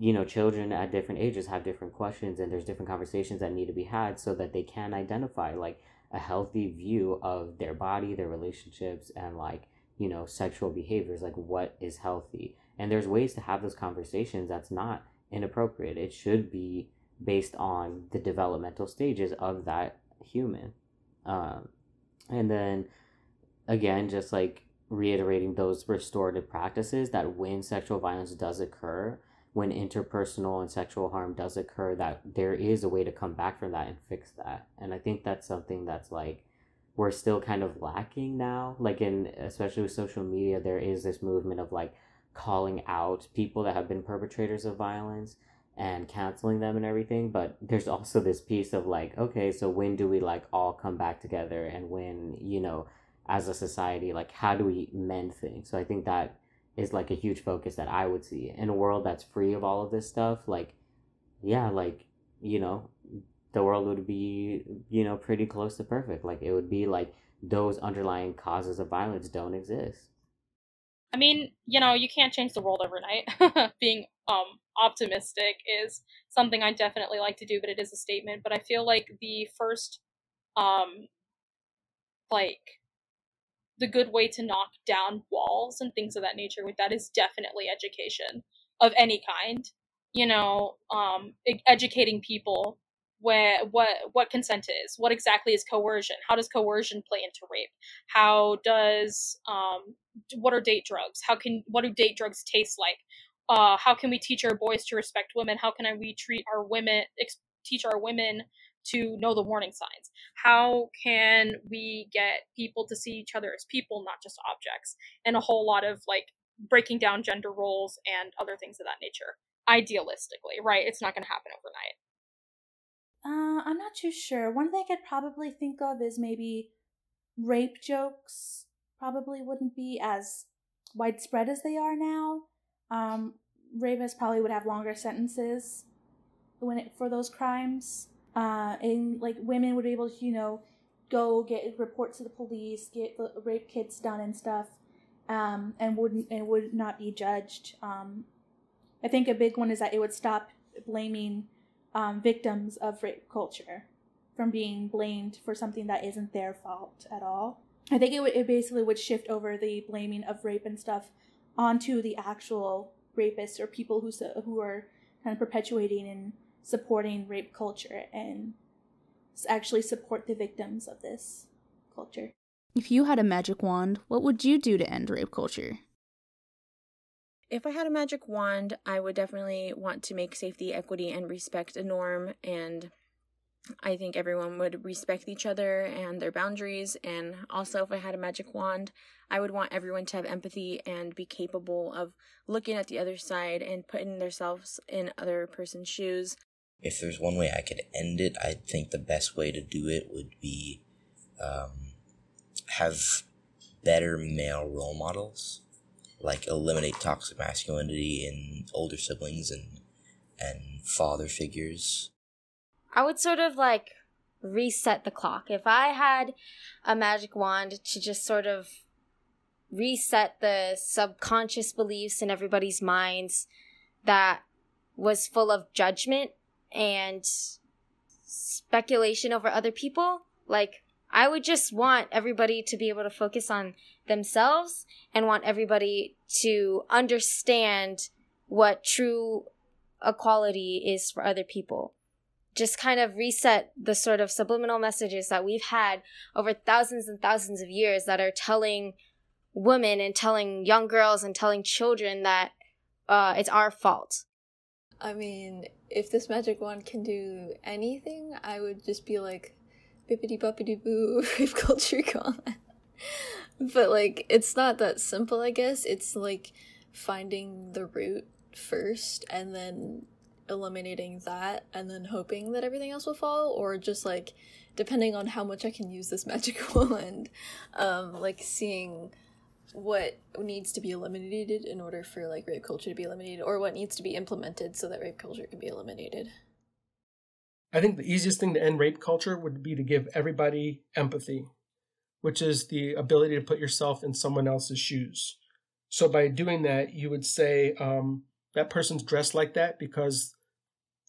you know, children at different ages have different questions and there's different conversations that need to be had so that they can identify like a healthy view of their body, their relationships, and like, you know, sexual behaviors, like what is healthy. And there's ways to have those conversations that's not inappropriate. It should be based on the developmental stages of that human. Um, and then again, just like reiterating those restorative practices that when sexual violence does occur, when interpersonal and sexual harm does occur, that there is a way to come back from that and fix that. And I think that's something that's like we're still kind of lacking now. Like in especially with social media, there is this movement of like calling out people that have been perpetrators of violence and canceling them and everything but there's also this piece of like okay so when do we like all come back together and when you know as a society like how do we mend things so i think that is like a huge focus that i would see in a world that's free of all of this stuff like yeah like you know the world would be you know pretty close to perfect like it would be like those underlying causes of violence don't exist I mean, you know, you can't change the world overnight. Being um optimistic is something I definitely like to do, but it is a statement. But I feel like the first um like the good way to knock down walls and things of that nature with that is definitely education of any kind. You know, um educating people where what what consent is what exactly is coercion how does coercion play into rape how does um what are date drugs how can what do date drugs taste like uh how can we teach our boys to respect women how can we treat our women ex- teach our women to know the warning signs how can we get people to see each other as people not just objects and a whole lot of like breaking down gender roles and other things of that nature idealistically right it's not going to happen overnight uh, I'm not too sure. One thing I could probably think of is maybe rape jokes probably wouldn't be as widespread as they are now. Um, rapists probably would have longer sentences when it, for those crimes. Uh, and like women would be able to, you know, go get reports to the police, get the rape kits done and stuff, um, and wouldn't and would not be judged. Um, I think a big one is that it would stop blaming um, victims of rape culture from being blamed for something that isn't their fault at all. I think it, would, it basically would shift over the blaming of rape and stuff onto the actual rapists or people who who are kind of perpetuating and supporting rape culture and actually support the victims of this culture. If you had a magic wand, what would you do to end rape culture? If I had a magic wand, I would definitely want to make safety, equity, and respect a norm. And I think everyone would respect each other and their boundaries. And also, if I had a magic wand, I would want everyone to have empathy and be capable of looking at the other side and putting themselves in other person's shoes. If there's one way I could end it, I think the best way to do it would be um, have better male role models like eliminate toxic masculinity in older siblings and and father figures. I would sort of like reset the clock. If I had a magic wand to just sort of reset the subconscious beliefs in everybody's minds that was full of judgment and speculation over other people, like I would just want everybody to be able to focus on themselves and want everybody to understand what true equality is for other people. Just kind of reset the sort of subliminal messages that we've had over thousands and thousands of years that are telling women and telling young girls and telling children that uh, it's our fault. I mean, if this magic wand can do anything, I would just be like, bippity boppity boo rape culture comment. but like it's not that simple, I guess. It's like finding the root first and then eliminating that and then hoping that everything else will fall or just like depending on how much I can use this magic wand um like seeing what needs to be eliminated in order for like rape culture to be eliminated or what needs to be implemented so that rape culture can be eliminated. I think the easiest thing to end rape culture would be to give everybody empathy, which is the ability to put yourself in someone else's shoes. So by doing that, you would say um, that person's dressed like that because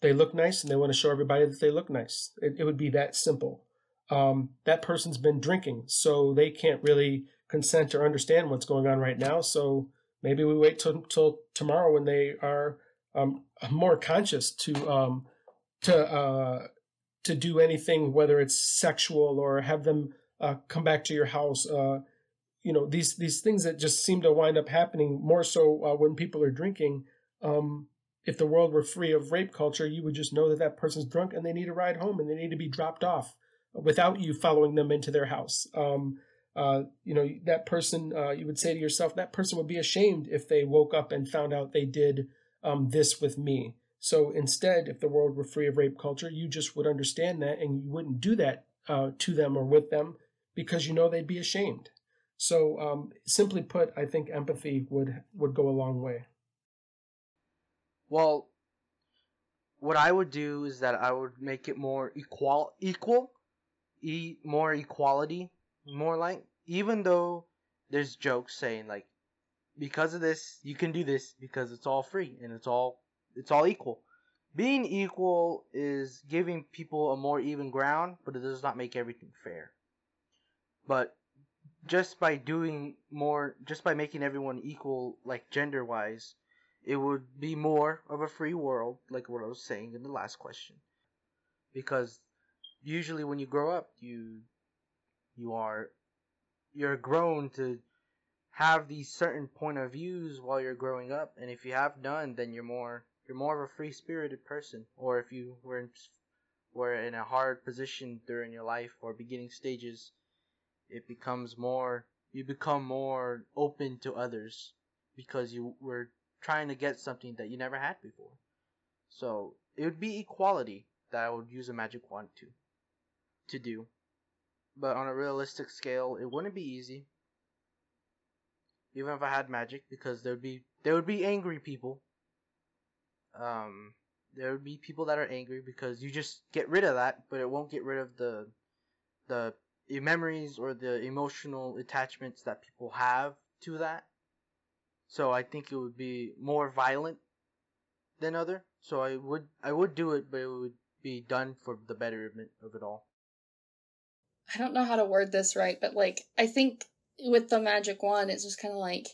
they look nice and they want to show everybody that they look nice. It, it would be that simple. Um, that person's been drinking, so they can't really consent or understand what's going on right now. So maybe we wait till, till tomorrow when they are um, more conscious to um, to uh, to do anything, whether it's sexual or have them uh, come back to your house. Uh, you know these these things that just seem to wind up happening more so uh, when people are drinking. Um, if the world were free of rape culture, you would just know that that person's drunk and they need a ride home and they need to be dropped off without you following them into their house. Um, uh, you know, that person, uh, you would say to yourself, that person would be ashamed if they woke up and found out they did um, this with me. So instead, if the world were free of rape culture, you just would understand that and you wouldn't do that uh, to them or with them because you know they'd be ashamed. So um, simply put, I think empathy would would go a long way. Well, what I would do is that I would make it more equal, equal, e more equality more like even though there's jokes saying like because of this you can do this because it's all free and it's all it's all equal. Being equal is giving people a more even ground but it does not make everything fair. But just by doing more just by making everyone equal like gender wise it would be more of a free world like what i was saying in the last question. Because usually when you grow up you you are you're grown to have these certain point of views while you're growing up. And if you have none then you're more you're more of a free spirited person. Or if you were in, were in a hard position during your life or beginning stages it becomes more you become more open to others because you were trying to get something that you never had before. So it would be equality that I would use a magic wand to to do but on a realistic scale, it wouldn't be easy. Even if I had magic, because there would be there would be angry people. Um, there would be people that are angry because you just get rid of that, but it won't get rid of the the memories or the emotional attachments that people have to that. So I think it would be more violent than other. So I would I would do it, but it would be done for the betterment of it all. I don't know how to word this right, but like I think with the magic wand, it's just kind of like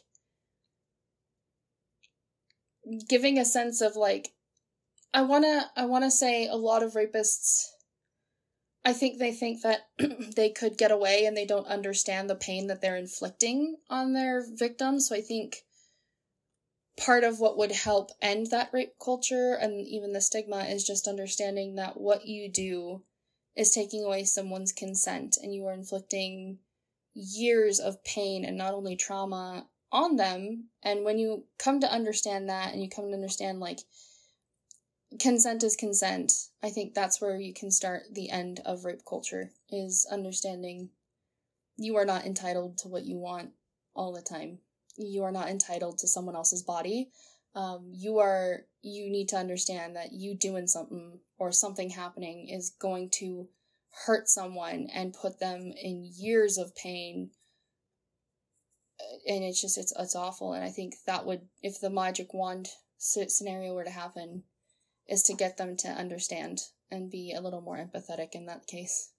giving a sense of like I wanna I wanna say a lot of rapists. I think they think that they could get away and they don't understand the pain that they're inflicting on their victims. So I think part of what would help end that rape culture and even the stigma is just understanding that what you do is taking away someone's consent and you are inflicting years of pain and not only trauma on them. And when you come to understand that and you come to understand like consent is consent, I think that's where you can start the end of rape culture is understanding you are not entitled to what you want all the time. You are not entitled to someone else's body. Um, you are you need to understand that you doing something or something happening is going to hurt someone and put them in years of pain. And it's just it's it's awful. And i think that would if the magic wand scenario were to happen is to get them to understand and be a little more empathetic in that case.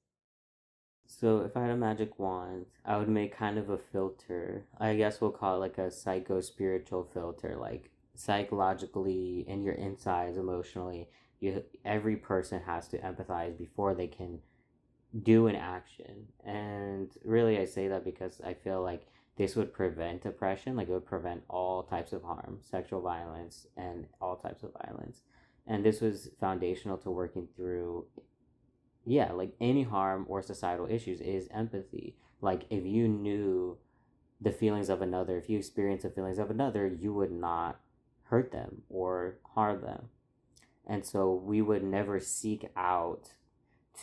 So if i had a magic wand i would make kind of a filter. I guess we'll call it like a psycho spiritual filter like psychologically in your insides emotionally you every person has to empathize before they can do an action and really i say that because i feel like this would prevent oppression like it would prevent all types of harm sexual violence and all types of violence and this was foundational to working through yeah, like any harm or societal issues is empathy. Like if you knew the feelings of another, if you experience the feelings of another, you would not hurt them or harm them. And so we would never seek out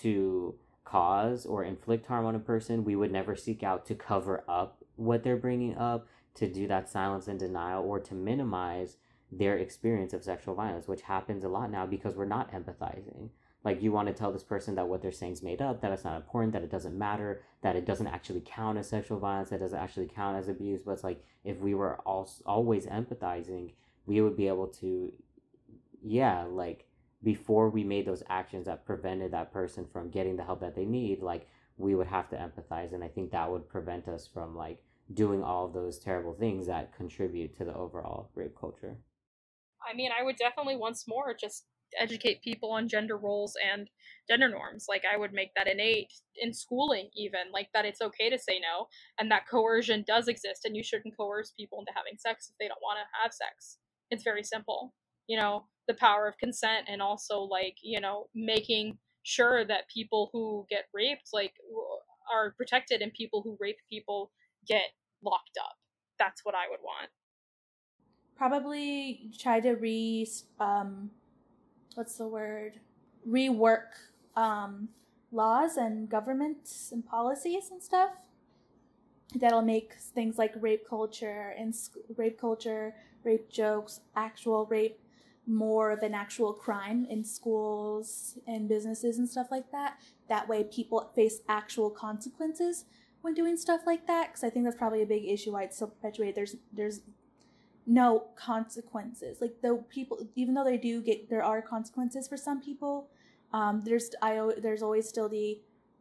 to cause or inflict harm on a person. We would never seek out to cover up what they're bringing up, to do that silence and denial, or to minimize their experience of sexual violence, which happens a lot now because we're not empathizing. Like you want to tell this person that what they're saying is made up, that it's not important, that it doesn't matter, that it doesn't actually count as sexual violence, that doesn't actually count as abuse. But it's like if we were all, always empathizing, we would be able to, yeah, like before we made those actions that prevented that person from getting the help that they need, like we would have to empathize. And I think that would prevent us from like doing all of those terrible things that contribute to the overall rape culture. I mean, I would definitely once more just educate people on gender roles and gender norms. Like I would make that innate in schooling even, like that it's okay to say no and that coercion does exist and you shouldn't coerce people into having sex if they don't want to have sex. It's very simple. You know, the power of consent and also like, you know, making sure that people who get raped like are protected and people who rape people get locked up. That's what I would want. Probably try to re um what's the word rework um, laws and governments and policies and stuff that'll make things like rape culture and sc- rape culture rape jokes actual rape more of an actual crime in schools and businesses and stuff like that that way people face actual consequences when doing stuff like that because i think that's probably a big issue why it's so perpetuated there's there's no consequences. Like though people, even though they do get, there are consequences for some people. Um, there's I there's always still the,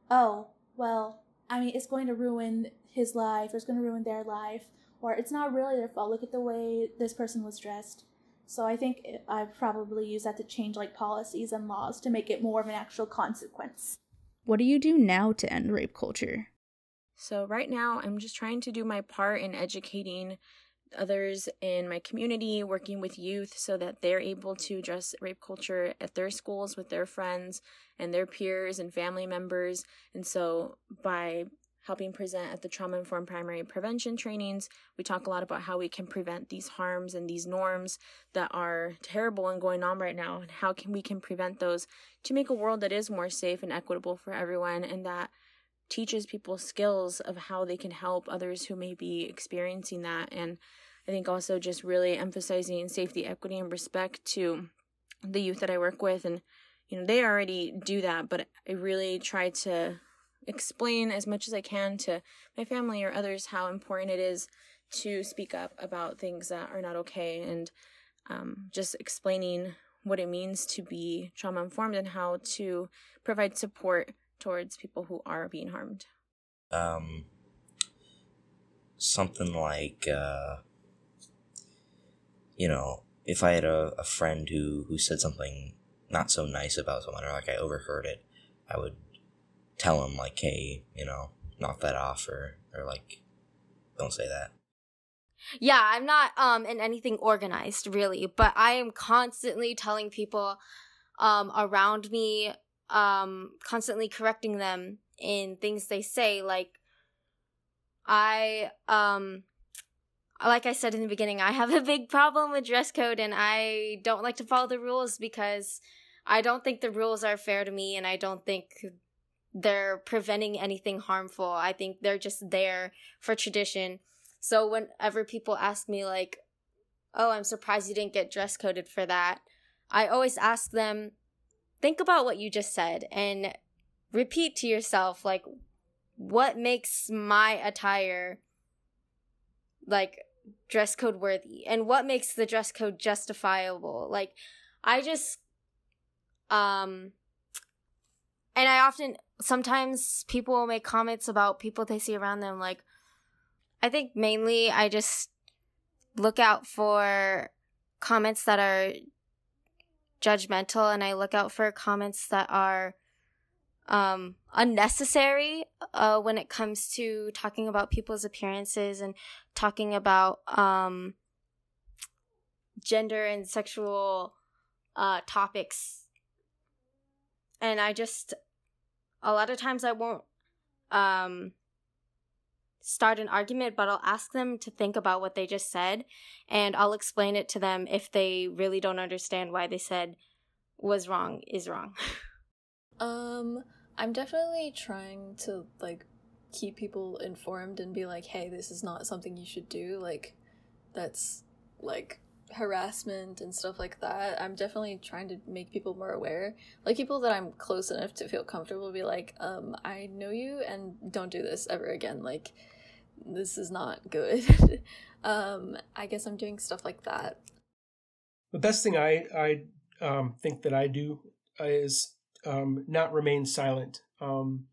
oh well, I mean it's going to ruin his life or it's going to ruin their life or it's not really their fault. Look at the way this person was dressed. So I think I've probably use that to change like policies and laws to make it more of an actual consequence. What do you do now to end rape culture? So right now I'm just trying to do my part in educating others in my community, working with youth so that they're able to address rape culture at their schools with their friends and their peers and family members. And so by helping present at the trauma informed primary prevention trainings, we talk a lot about how we can prevent these harms and these norms that are terrible and going on right now and how can we can prevent those to make a world that is more safe and equitable for everyone and that teaches people skills of how they can help others who may be experiencing that and I think also just really emphasizing safety, equity, and respect to the youth that I work with. And, you know, they already do that, but I really try to explain as much as I can to my family or others how important it is to speak up about things that are not okay and um, just explaining what it means to be trauma informed and how to provide support towards people who are being harmed. Um, something like uh, you know, if I had a, a friend who, who said something not so nice about someone or like I overheard it, I would tell him like, hey, you know, knock that off or, or like, don't say that. Yeah, I'm not um in anything organized really, but I am constantly telling people um around me um constantly correcting them in things they say like I um like I said in the beginning, I have a big problem with dress code and I don't like to follow the rules because I don't think the rules are fair to me and I don't think they're preventing anything harmful. I think they're just there for tradition. So whenever people ask me like, "Oh, I'm surprised you didn't get dress coded for that." I always ask them, "Think about what you just said and repeat to yourself like what makes my attire like dress code worthy and what makes the dress code justifiable like i just um and i often sometimes people will make comments about people they see around them like i think mainly i just look out for comments that are judgmental and i look out for comments that are um, unnecessary uh, when it comes to talking about people's appearances and talking about um, gender and sexual uh, topics. And I just, a lot of times I won't um start an argument, but I'll ask them to think about what they just said and I'll explain it to them if they really don't understand why they said was wrong is wrong. um, I'm definitely trying to like keep people informed and be like, "Hey, this is not something you should do." Like that's like harassment and stuff like that. I'm definitely trying to make people more aware. Like people that I'm close enough to feel comfortable be like, um, I know you and don't do this ever again. Like this is not good. um, I guess I'm doing stuff like that. The best thing I I um, think that I do is um, not remain silent. Um,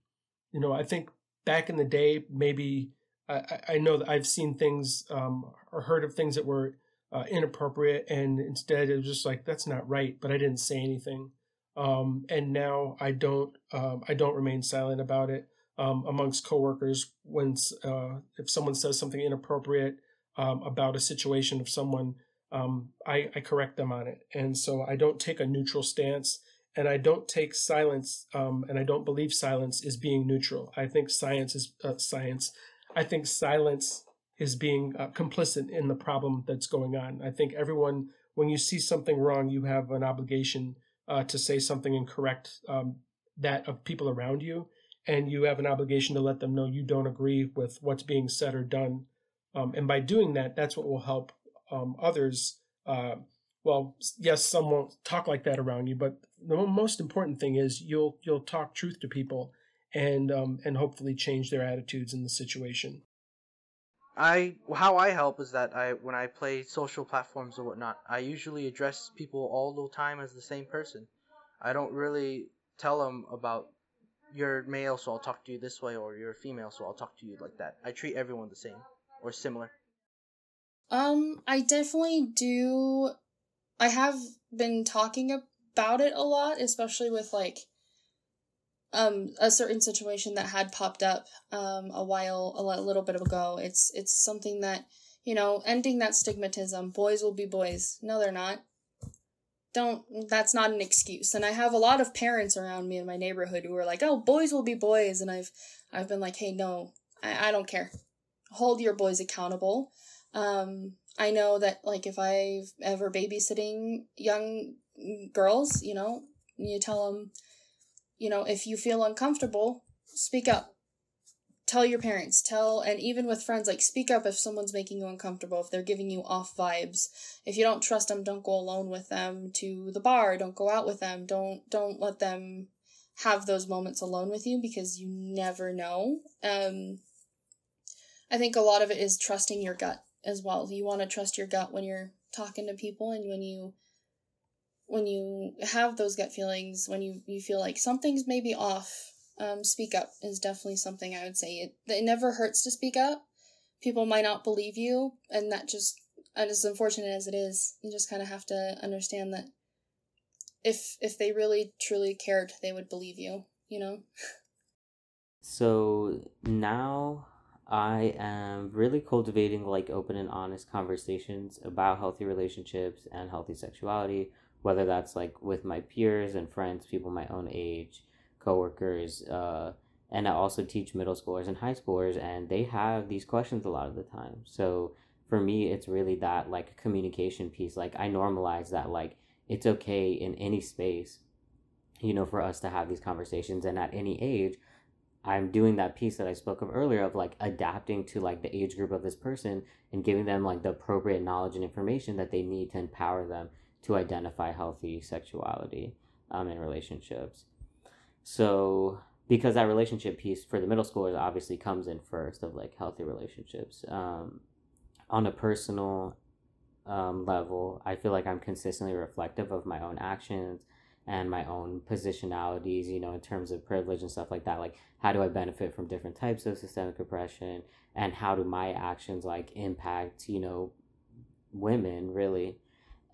you know, I think back in the day, maybe I, I know that I've seen things um, or heard of things that were uh, inappropriate, and instead it was just like that's not right, but I didn't say anything. Um, and now I don't um, I don't remain silent about it um, amongst coworkers when uh, if someone says something inappropriate um, about a situation of someone, um, I, I, correct them on it, and so I don't take a neutral stance, and I don't take silence, um, and I don't believe silence is being neutral. I think science is uh, science. I think silence is being uh, complicit in the problem that's going on. I think everyone, when you see something wrong, you have an obligation uh, to say something and correct um, that of people around you and you have an obligation to let them know you don't agree with what's being said or done. Um, and by doing that, that's what will help um, others. Uh, well, yes, some won't talk like that around you, but the most important thing is you'll you'll talk truth to people, and um, and hopefully change their attitudes in the situation. I how I help is that I when I play social platforms or whatnot, I usually address people all the time as the same person. I don't really tell them about you're male, so I'll talk to you this way, or you're female, so I'll talk to you like that. I treat everyone the same or similar. Um, I definitely do. I have been talking about it a lot, especially with like um a certain situation that had popped up um a while a little bit ago. It's it's something that you know ending that stigmatism. Boys will be boys. No, they're not don't that's not an excuse and i have a lot of parents around me in my neighborhood who are like oh boys will be boys and i've i've been like hey no i, I don't care hold your boys accountable um i know that like if i've ever babysitting young girls you know you tell them you know if you feel uncomfortable speak up. Tell your parents. Tell and even with friends like speak up if someone's making you uncomfortable if they're giving you off vibes. If you don't trust them don't go alone with them to the bar. Don't go out with them. Don't don't let them have those moments alone with you because you never know. Um i think a lot of it is trusting your gut as well. You want to trust your gut when you're talking to people and when you when you have those gut feelings when you you feel like something's maybe off um, speak up is definitely something I would say. It, it never hurts to speak up. People might not believe you, and that just, as unfortunate as it is, you just kind of have to understand that if if they really truly cared, they would believe you. You know. so now I am really cultivating like open and honest conversations about healthy relationships and healthy sexuality, whether that's like with my peers and friends, people my own age, coworkers, uh, and I also teach middle schoolers and high schoolers, and they have these questions a lot of the time. So for me, it's really that like communication piece. Like I normalize that like it's okay in any space, you know, for us to have these conversations, and at any age. I'm doing that piece that I spoke of earlier of like adapting to like the age group of this person and giving them like the appropriate knowledge and information that they need to empower them to identify healthy sexuality um, in relationships. So because that relationship piece for the middle schoolers obviously comes in first of like healthy relationships. Um, on a personal um, level, I feel like I'm consistently reflective of my own actions and my own positionalities, you know, in terms of privilege and stuff like that. Like, how do I benefit from different types of systemic oppression? And how do my actions like impact, you know, women really,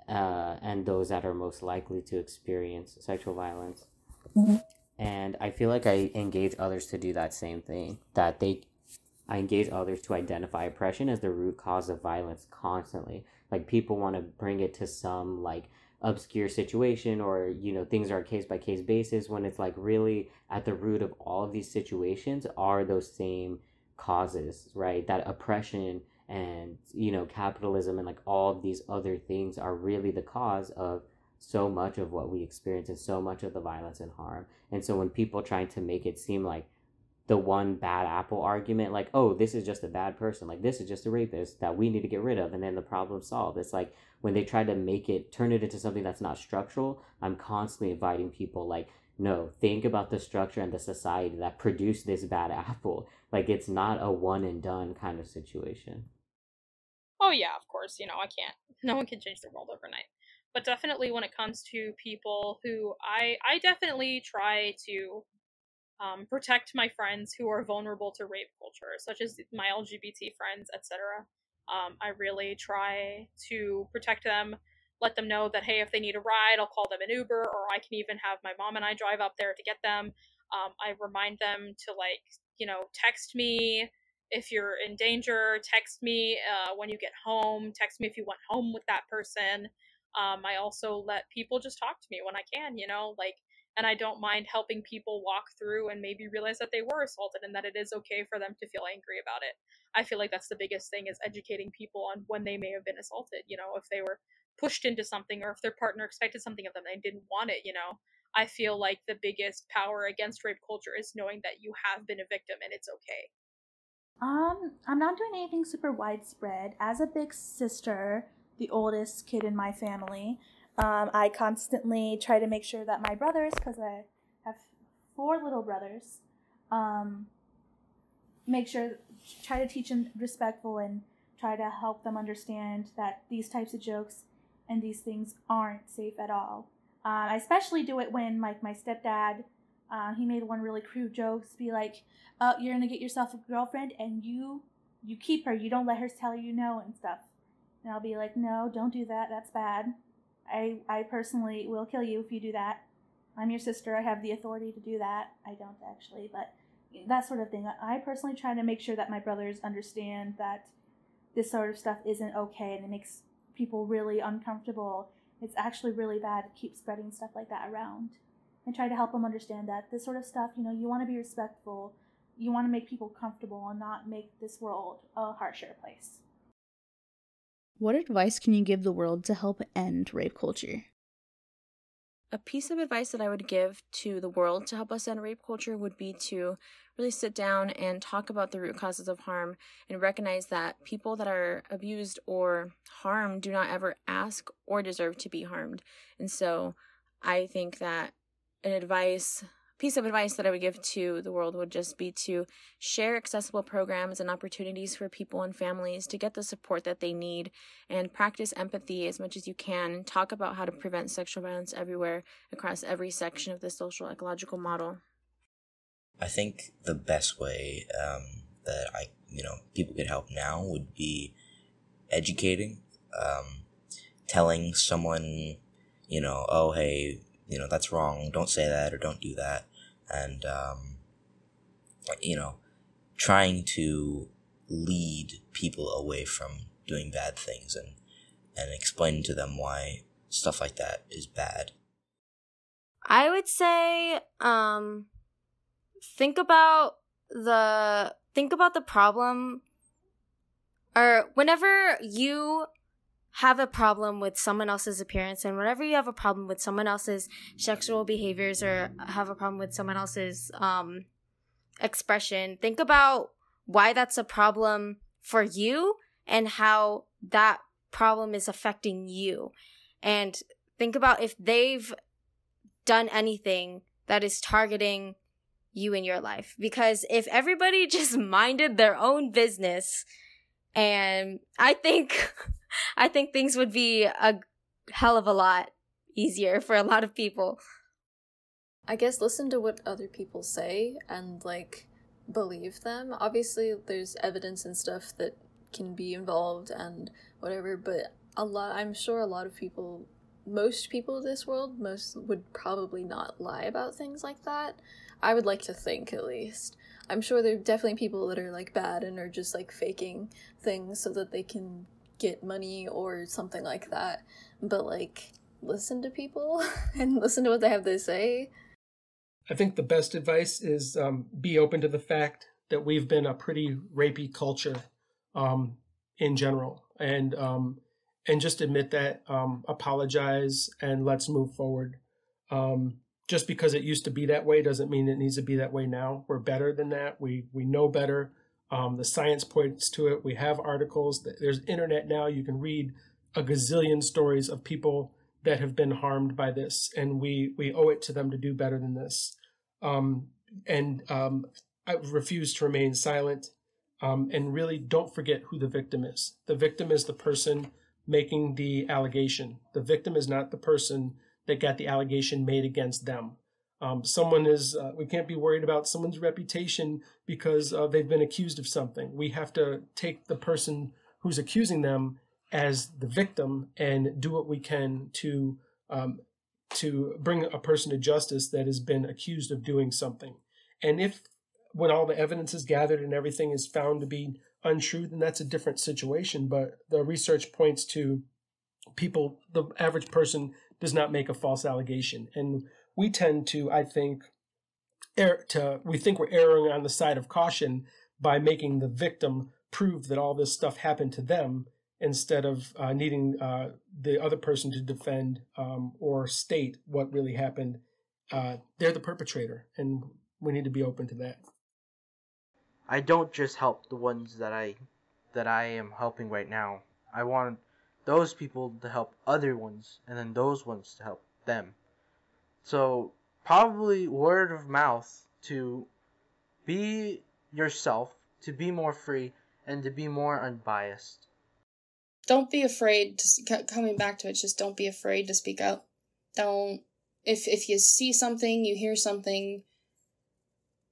uh, and those that are most likely to experience sexual violence? Mm-hmm. And i feel like i engage others to do that same thing that they i engage others to identify oppression as the root cause of violence constantly. Like people want to bring it to some like obscure situation or you know things are a case by case basis when it's like really at the root of all of these situations are those same causes right? That oppression and you know capitalism and like all these other things are really the cause of so much of what we experience and so much of the violence and harm. And so when people trying to make it seem like the one bad apple argument like oh this is just a bad person like this is just a rapist that we need to get rid of and then the problem solved it's like when they try to make it turn it into something that's not structural i'm constantly inviting people like no think about the structure and the society that produced this bad apple. Like it's not a one and done kind of situation oh yeah of course you know i can't no one can change the world overnight but definitely when it comes to people who i i definitely try to um, protect my friends who are vulnerable to rape culture such as my lgbt friends etc um, I really try to protect them, let them know that, hey, if they need a ride, I'll call them an Uber, or I can even have my mom and I drive up there to get them. Um, I remind them to, like, you know, text me if you're in danger, text me uh, when you get home, text me if you went home with that person. Um, I also let people just talk to me when I can, you know, like and I don't mind helping people walk through and maybe realize that they were assaulted and that it is okay for them to feel angry about it. I feel like that's the biggest thing is educating people on when they may have been assaulted, you know, if they were pushed into something or if their partner expected something of them and they didn't want it, you know. I feel like the biggest power against rape culture is knowing that you have been a victim and it's okay. Um, I'm not doing anything super widespread. As a big sister, the oldest kid in my family, um, I constantly try to make sure that my brothers, because I have four little brothers, um, make sure try to teach them respectful and try to help them understand that these types of jokes and these things aren't safe at all. Uh, I especially do it when like my stepdad, uh, he made one really crude joke, to be like, "Oh, you're gonna get yourself a girlfriend and you you keep her, you don't let her tell you no and stuff." And I'll be like, "No, don't do that. That's bad." I, I personally will kill you if you do that. I'm your sister. I have the authority to do that. I don't actually, but that sort of thing. I personally try to make sure that my brothers understand that this sort of stuff isn't okay and it makes people really uncomfortable. It's actually really bad to keep spreading stuff like that around. And try to help them understand that this sort of stuff, you know, you want to be respectful, you want to make people comfortable and not make this world a harsher place. What advice can you give the world to help end rape culture? A piece of advice that I would give to the world to help us end rape culture would be to really sit down and talk about the root causes of harm and recognize that people that are abused or harmed do not ever ask or deserve to be harmed. And so I think that an advice piece of advice that I would give to the world would just be to share accessible programs and opportunities for people and families to get the support that they need and practice empathy as much as you can talk about how to prevent sexual violence everywhere across every section of the social ecological model. I think the best way um, that I, you know, people could help now would be educating, um, telling someone, you know, oh, hey, you know that's wrong don't say that or don't do that. And um, you know trying to lead people away from doing bad things and and explaining to them why stuff like that is bad. I would say um think about the think about the problem or whenever you have a problem with someone else's appearance and whenever you have a problem with someone else's sexual behaviors or have a problem with someone else's um, expression think about why that's a problem for you and how that problem is affecting you. And think about if they've done anything that is targeting you in your life. Because if everybody just minded their own business and i think I think things would be a hell of a lot easier for a lot of people. I guess listen to what other people say and like believe them. Obviously, there's evidence and stuff that can be involved and whatever, but a lot I'm sure a lot of people most people in this world most would probably not lie about things like that. I would like to think at least. I'm sure there are definitely people that are like bad and are just like faking things so that they can get money or something like that. But like listen to people and listen to what they have to say. I think the best advice is um, be open to the fact that we've been a pretty rapey culture um, in general, and um, and just admit that, um, apologize, and let's move forward. Um, just because it used to be that way doesn't mean it needs to be that way now. We're better than that. We we know better. Um, the science points to it. We have articles. There's internet now. You can read a gazillion stories of people that have been harmed by this, and we we owe it to them to do better than this. Um, and um, I refuse to remain silent. Um, and really, don't forget who the victim is. The victim is the person making the allegation. The victim is not the person that got the allegation made against them. Um, someone is, uh, we can't be worried about someone's reputation because uh, they've been accused of something. We have to take the person who's accusing them as the victim and do what we can to um, to bring a person to justice that has been accused of doing something. And if when all the evidence is gathered and everything is found to be untrue, then that's a different situation. But the research points to people, the average person does not make a false allegation. And we tend to, I think, err to we think we're erring on the side of caution by making the victim prove that all this stuff happened to them instead of uh, needing uh, the other person to defend um, or state what really happened. Uh, they're the perpetrator, and we need to be open to that. I don't just help the ones that I that I am helping right now. I want those people to help other ones, and then those ones to help them. So probably word of mouth to be yourself, to be more free, and to be more unbiased. Don't be afraid to coming back to it just don't be afraid to speak up. Don't if if you see something you hear something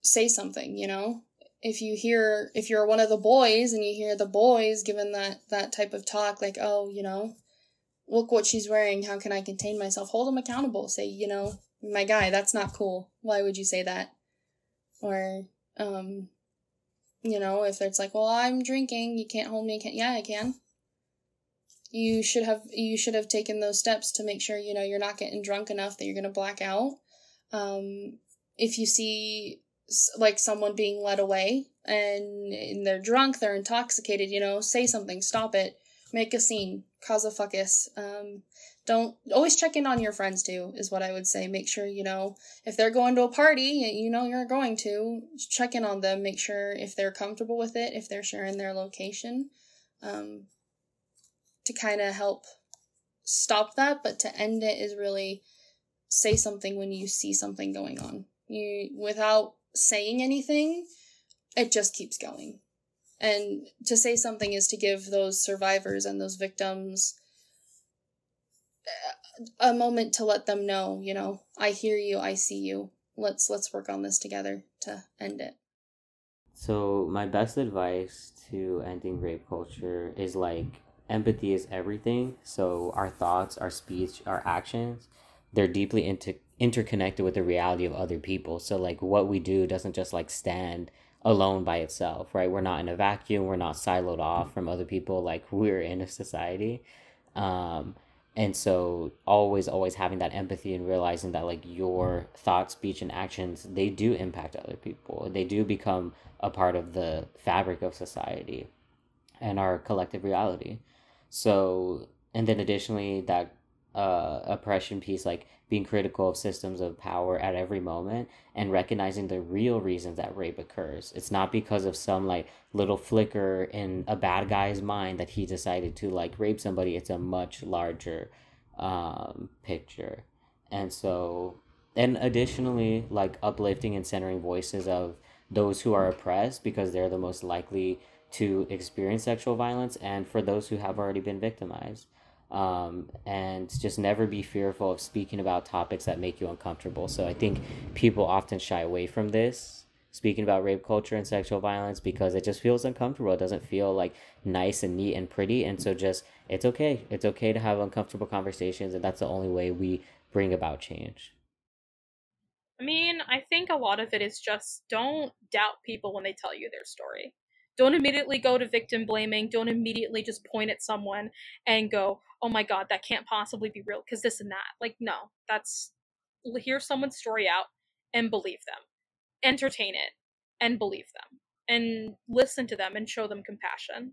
say something you know if you hear if you're one of the boys and you hear the boys given that that type of talk like oh you know look what she's wearing how can i contain myself? Hold them accountable. Say you know my guy that's not cool. Why would you say that? Or um you know if it's like well i'm drinking you can't hold me can't yeah i can. You should have you should have taken those steps to make sure you know you're not getting drunk enough that you're going to black out. Um, if you see like someone being led away and, and they're drunk they're intoxicated you know say something stop it make a scene cause a fuckus um, don't always check in on your friends too is what i would say make sure you know if they're going to a party you know you're going to check in on them make sure if they're comfortable with it if they're sharing their location um, to kind of help stop that, but to end it is really say something when you see something going on. You without saying anything, it just keeps going. And to say something is to give those survivors and those victims uh, a moment to let them know, you know, I hear you, I see you. Let's let's work on this together to end it. So, my best advice to ending rape culture is like empathy is everything. So our thoughts, our speech, our actions, they're deeply inter- interconnected with the reality of other people. So like what we do doesn't just like stand alone by itself, right? We're not in a vacuum. We're not siloed off from other people. Like we're in a society. Um, and so always, always having that empathy and realizing that like your thoughts, speech, and actions, they do impact other people. They do become a part of the fabric of society and our collective reality. So, and then additionally, that uh, oppression piece, like being critical of systems of power at every moment and recognizing the real reasons that rape occurs. It's not because of some like little flicker in a bad guy's mind that he decided to like rape somebody. It's a much larger um, picture. And so, and additionally, like uplifting and centering voices of those who are oppressed because they're the most likely to experience sexual violence and for those who have already been victimized. Um, and just never be fearful of speaking about topics that make you uncomfortable. So I think people often shy away from this, speaking about rape culture and sexual violence, because it just feels uncomfortable. It doesn't feel like nice and neat and pretty. And so just, it's okay. It's okay to have uncomfortable conversations. And that's the only way we bring about change. I mean, I think a lot of it is just don't doubt people when they tell you their story Don't immediately go to victim blaming. Don't immediately just point at someone and go, "Oh my god, that can't possibly be real because this and that." Like no, that's hear someone's story out and believe them. Entertain it and believe them and listen to them and show them compassion.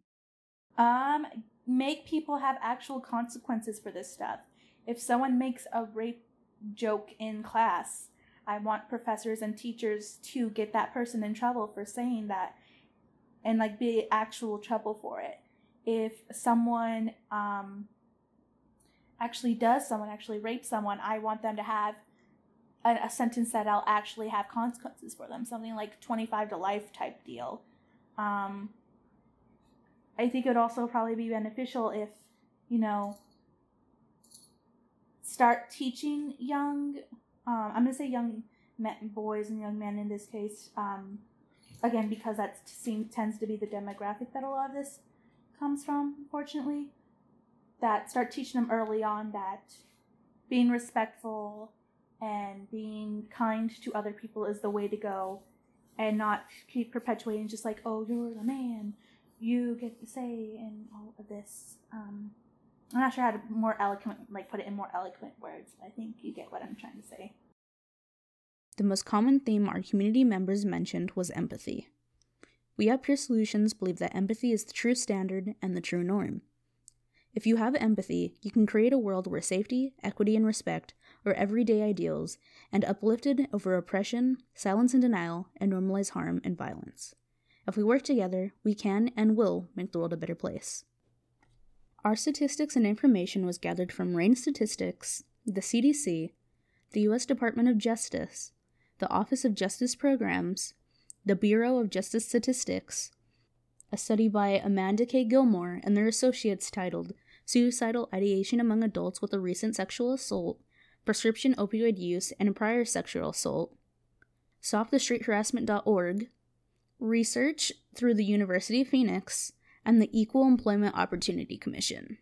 Um make people have actual consequences for this stuff. If someone makes a rape joke in class, I want professors and teachers to get that person in trouble for saying that and like be actual trouble for it. If someone um, actually does someone actually rape someone, I want them to have a, a, sentence that I'll actually have consequences for them, something like 25 to life type deal. Um, I think it would also probably be beneficial if, you know, start teaching young, um, I'm going to say young men, boys and young men in this case, um, again, because that seems, tends to be the demographic that a lot of this comes from, unfortunately, that start teaching them early on that being respectful and being kind to other people is the way to go and not keep perpetuating just like, oh, you're the man, you get the say in all of this. Um, I'm not sure how to more eloquent, like put it in more eloquent words. But I think you get what I'm trying to say. The most common theme our community members mentioned was empathy. We at Peer Solutions believe that empathy is the true standard and the true norm. If you have empathy, you can create a world where safety, equity, and respect are everyday ideals and uplifted over oppression, silence and denial, and normalize harm and violence. If we work together, we can and will make the world a better place. Our statistics and information was gathered from RAINN Statistics, the CDC, the U.S. Department of Justice, the Office of Justice Programs, the Bureau of Justice Statistics, a study by Amanda K. Gilmore and their associates titled Suicidal Ideation Among Adults with a Recent Sexual Assault, Prescription Opioid Use, and Prior Sexual Assault, StopTheStreetHarassment.org, research through the University of Phoenix, and the Equal Employment Opportunity Commission.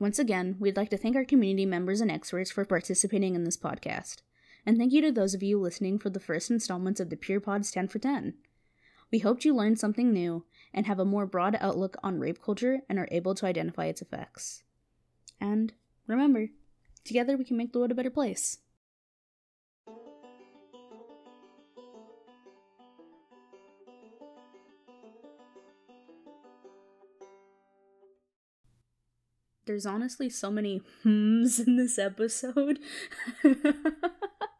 Once again, we'd like to thank our community members and experts for participating in this podcast. And thank you to those of you listening for the first installments of the Pods 10 for 10. We hoped you learned something new and have a more broad outlook on rape culture and are able to identify its effects. And remember, together we can make the world a better place. There's honestly so many hmms in this episode.